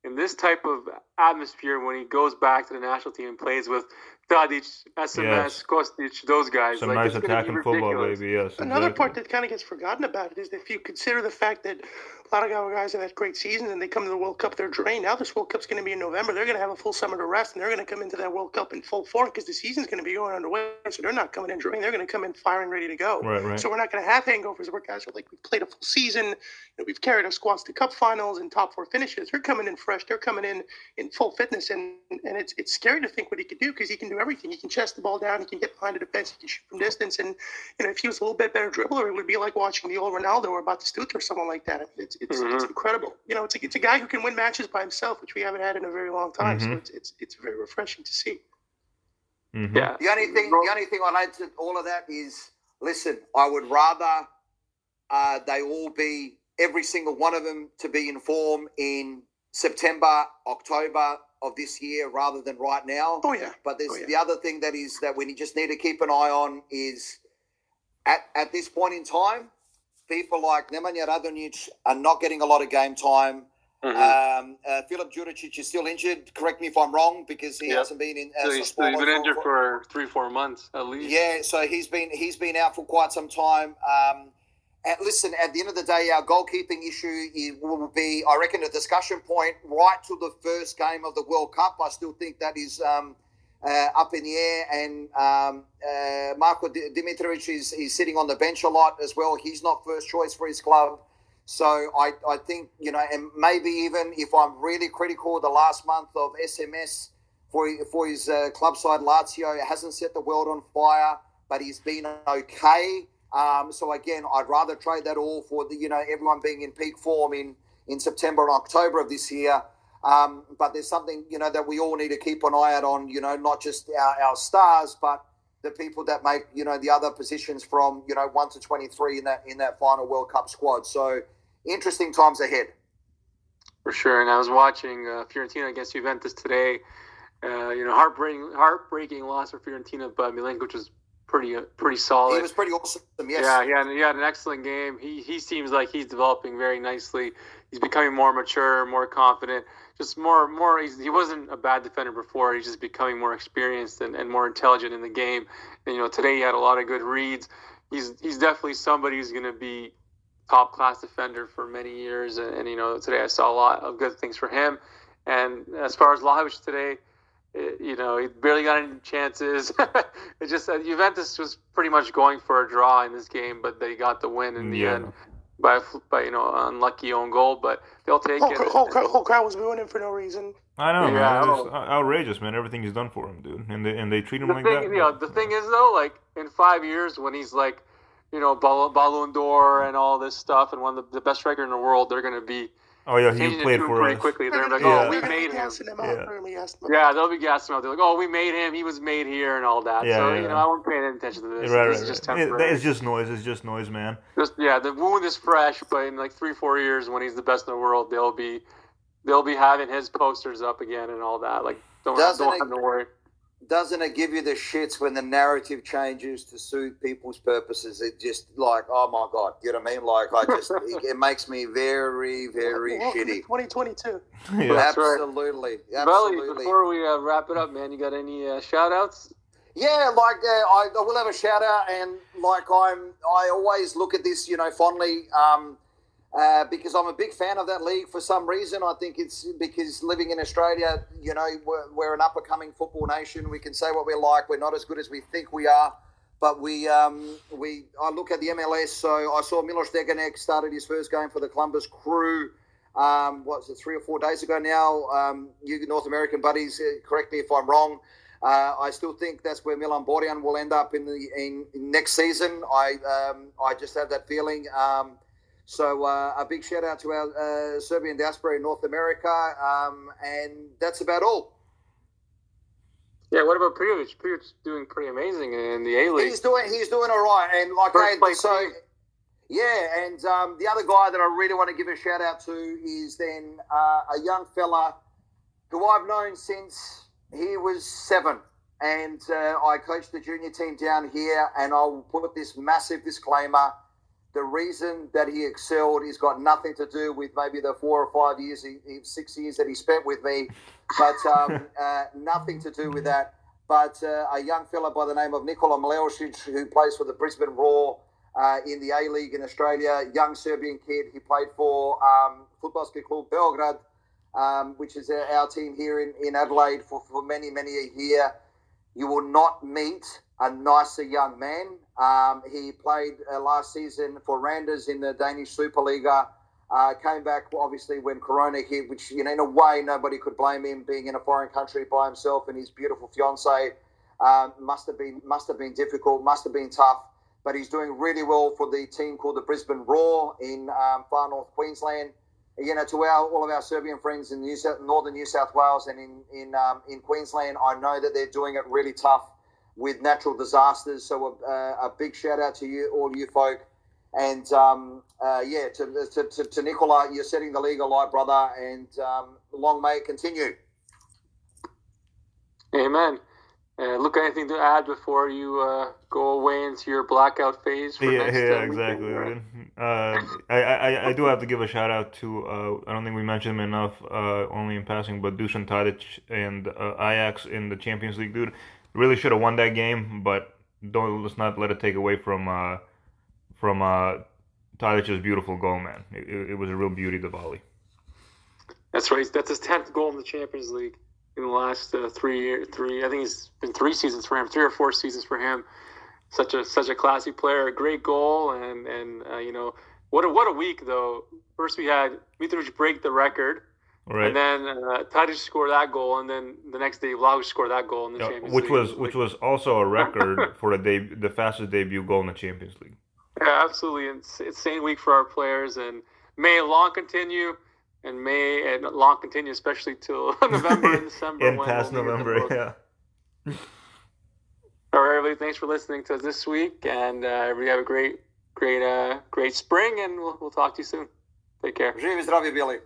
[SPEAKER 1] in this type of atmosphere when he goes back to the national team and plays with Tadic, SMS,
[SPEAKER 2] Yes.
[SPEAKER 1] Kostic, those guys.
[SPEAKER 2] Some
[SPEAKER 1] like,
[SPEAKER 2] nice
[SPEAKER 1] it's gonna be
[SPEAKER 2] attacking football,
[SPEAKER 1] ridiculous.
[SPEAKER 2] baby. Yes.
[SPEAKER 4] Another
[SPEAKER 2] exactly.
[SPEAKER 4] part that kind of gets forgotten about it is that if you consider the fact that a lot of our guys have had great seasons and they come to the World Cup, they're drained. Now this World Cup's going to be in November. They're going to have a full summer to rest and they're going to come into that World Cup in full form because the season's going to be going underway. So they're not coming in drained. They're going to come in firing, ready to go.
[SPEAKER 2] Right, right.
[SPEAKER 4] So we're not going to have hangovers where guys are like, we've played a full season, you know, we've carried our squads to cup finals and top four finishes. They're coming in fresh. They're coming in in full fitness, and and it's it's scary to think what he could do because he can do everything. He can chest the ball down. He can get behind the defense. He can shoot from distance. And you know, if he was a little bit better dribbler, it would be like watching the old Ronaldo or Batistuta or someone like that. I mean, it's it's, it's
[SPEAKER 1] Mhm.
[SPEAKER 4] incredible. You know, it's a, it's a guy who can win matches by himself, which we haven't had in a very long time. So
[SPEAKER 2] Mhm.
[SPEAKER 4] it's, it's it's very refreshing to see.
[SPEAKER 2] Mhm.
[SPEAKER 1] Yeah.
[SPEAKER 3] The only thing, the only thing I'd add to all of that is, listen, I would rather uh, they all be every single one of them to be in form in September, October of this year, rather than right now.
[SPEAKER 4] Oh yeah.
[SPEAKER 3] But there's
[SPEAKER 4] Oh, yeah.
[SPEAKER 3] the other thing that is that we just need to keep an eye on is at, at this point in time, people like Nemanja Radonjic are not getting a lot of game time. Mm-hmm. Um, uh, Filip Djuricic is still injured. Correct me if I'm wrong, because he yep. hasn't been in.
[SPEAKER 1] Uh, so he's, he's been injured for, for, three, four months at least.
[SPEAKER 3] Yeah, so he's been he's been out for quite some time. Um, and listen, at the end of the day, our goalkeeping issue will be, I reckon, a discussion point right to the first game of the World Cup. I still think that is um, uh, up in the air. And um, uh, Marko Dimitrovic is, is sitting on the bench a lot as well. He's not first choice for his club. So I, I think, you know, and maybe even if I'm really critical the last month of SMS for, for his uh, club side, Lazio, hasn't set the world on fire, but he's been okay. Um, so again, I'd rather trade that all for the, you know, everyone being in peak form in, in September and October of this year um, but there's something you know that we all need to keep an eye out on. You know, not just our, our stars, but the people that make you know the other positions from you know one to twenty three in that in that final World Cup squad. So interesting times ahead.
[SPEAKER 1] For sure, and I was watching uh, Fiorentina against Juventus today. Uh, you know, heartbreaking, heartbreaking loss for Fiorentina, but Milenkovic was pretty, uh, pretty solid.
[SPEAKER 3] He was pretty awesome. Yes.
[SPEAKER 1] Yeah, he had, he had an excellent game. He he seems like he's developing very nicely. He's becoming more mature, more confident just more more he wasn't a bad defender before he's just becoming more experienced and, and more intelligent in the game and you know today he had a lot of good reads he's he's definitely somebody who's going to be top class defender for many years and, and, you know today I saw a lot of good things for him and as far as Vlahovic today it, you know he barely got any chances <laughs> it just uh, Juventus was pretty much going for a draw in this game but they got the win in the yeah. end by by you know unlucky own goal, but they'll take
[SPEAKER 4] whole,
[SPEAKER 1] it.
[SPEAKER 4] Whole, whole, whole crowd was booing him for no reason.
[SPEAKER 2] I know, yeah, man. It's outrageous, man. Everything he's done for him, dude, and they and they treat him the
[SPEAKER 1] like
[SPEAKER 2] thing,
[SPEAKER 1] that. You know, the thing is though, like in five years when he's like, you know, Ballon d'Or and all this stuff, and one of the, the best striker in the world, they're going to be
[SPEAKER 2] Oh yeah, he played for
[SPEAKER 1] pretty
[SPEAKER 2] us.
[SPEAKER 1] quickly. They're like, yeah. oh, we made him. Yeah. yeah, they'll be gassing him out. They're like, oh, we made him. He was made here and all that. Yeah, so yeah. you know, I won't pay any attention to this. Right, this right, just temporary.
[SPEAKER 2] It, it's just noise. It's just noise, man.
[SPEAKER 1] Just yeah, the wound is fresh, but in like three, four years, when he's the best in the world, they'll be they'll be having his posters up again and all that. Like, don't, don't have to worry
[SPEAKER 3] doesn't it give you the shits when the narrative changes to suit people's purposes? It just like, oh my god, you know what I mean? Like, I just <laughs> it, it, makes me very, very shitty.
[SPEAKER 4] Twenty twenty two.
[SPEAKER 3] Absolutely, absolutely.
[SPEAKER 1] Belly, before we uh, wrap it up, man, you got any uh, shout outs?
[SPEAKER 3] Yeah, like uh, I, I, will have a shout out, and like I'm, I always look at this, you know, fondly. Um, uh, because I'm a big fan of that league for some reason. I think it's because living in Australia, you know, we're, we're an up and coming football nation. We can say what we like. We're not as good as we think we are. But we, um, we, I look at the MLS. So I saw Milos Degenek started his first game for the Columbus Crew. Um, what was it, three or four days ago now? Um, you North American buddies, uh, correct me if I'm wrong. Uh, I still think that's where Milan Borjan will end up in the in, in next season. I um, I just have that feeling. Um, so uh, a big shout out to our uh, Serbian diaspora in North America, um, and that's about all.
[SPEAKER 1] Yeah, what about Prijovic? Prijovic's doing pretty amazing in the A League.
[SPEAKER 3] He's doing he's doing all right, and like hey, so yeah, and um, the other guy that I really want to give a shout out to is then uh, a young fella who I've known since he was seven, and uh, I coached the junior team down here, and I'll put this massive disclaimer the reason that he excelled has got nothing to do with maybe the four or five years, he, six years that he spent with me, but um, <laughs> uh, nothing to do with that. But uh, a young fella by the name of Nikola Mileusnic, who plays for the Brisbane Roar uh, in the A League in Australia, young Serbian kid. He played for um, Futbolski Klub Beograd, um, which is our team here in, in Adelaide for, for many, many a year. You will not meet a nicer young man. Um, he played uh, last season for Randers in the Danish Superliga. Uh, came back obviously when Corona hit, which you know in a way nobody could blame him being in a foreign country by himself and his beautiful fiance. Um, must have been must have been difficult, must have been tough. But he's doing really well for the team called the Brisbane Roar in um, far north Queensland. You know, to our all of our Serbian friends in New South, northern New South Wales and in in um, in Queensland, I know that they're doing it really tough with natural disasters. So a, a big shout out to you, all you folk. And um, uh, yeah, to, to, to, to, Nikola, you're setting the league alight, brother, and um, long may it continue.
[SPEAKER 1] Amen. Uh, look, anything to add before you uh, go away into your blackout phase?
[SPEAKER 2] yeah,
[SPEAKER 1] next,
[SPEAKER 2] yeah,
[SPEAKER 1] uh,
[SPEAKER 2] exactly.
[SPEAKER 1] weekend?
[SPEAKER 2] Uh, I, I, I do have to give a shout out to uh, I don't think we mentioned him enough, uh, only in passing, but Dusan Tadic and uh, Ajax in the Champions League, dude. Really should have won that game, but don't let's not let it take away from uh, from uh, Tadic's beautiful goal, man. It, it, was a real beauty, the volley.
[SPEAKER 1] That's right. That's his tenth goal in the Champions League in the last uh, three three. I think it's been three seasons for him, three or four seasons for him. Such a such a classy player, a great goal, and and uh, you know what a what a week though. First we had Mitrovic break the record,
[SPEAKER 2] Right.
[SPEAKER 1] and then uh, Tadic scored that goal, and then the next day Vlahovic scored that goal in the
[SPEAKER 2] Yeah,
[SPEAKER 1] Champions
[SPEAKER 2] which
[SPEAKER 1] League.
[SPEAKER 2] was
[SPEAKER 1] It
[SPEAKER 2] which
[SPEAKER 1] like-
[SPEAKER 2] was also a record <laughs> for the deb- the fastest debut goal in the Champions League.
[SPEAKER 1] Yeah, absolutely Ins- insane week for our players, and may it long continue, and may it long continue, especially till <laughs> November and December.
[SPEAKER 2] In
[SPEAKER 1] when
[SPEAKER 2] past
[SPEAKER 1] we'll be in the
[SPEAKER 2] November,
[SPEAKER 1] boat.
[SPEAKER 2] yeah.
[SPEAKER 1] All right, everybody. Thanks for listening to us this week, and uh, everybody have a great, great, uh, great spring, and we'll, we'll talk to you soon. Take care.
[SPEAKER 3] Живи и здрави, Били.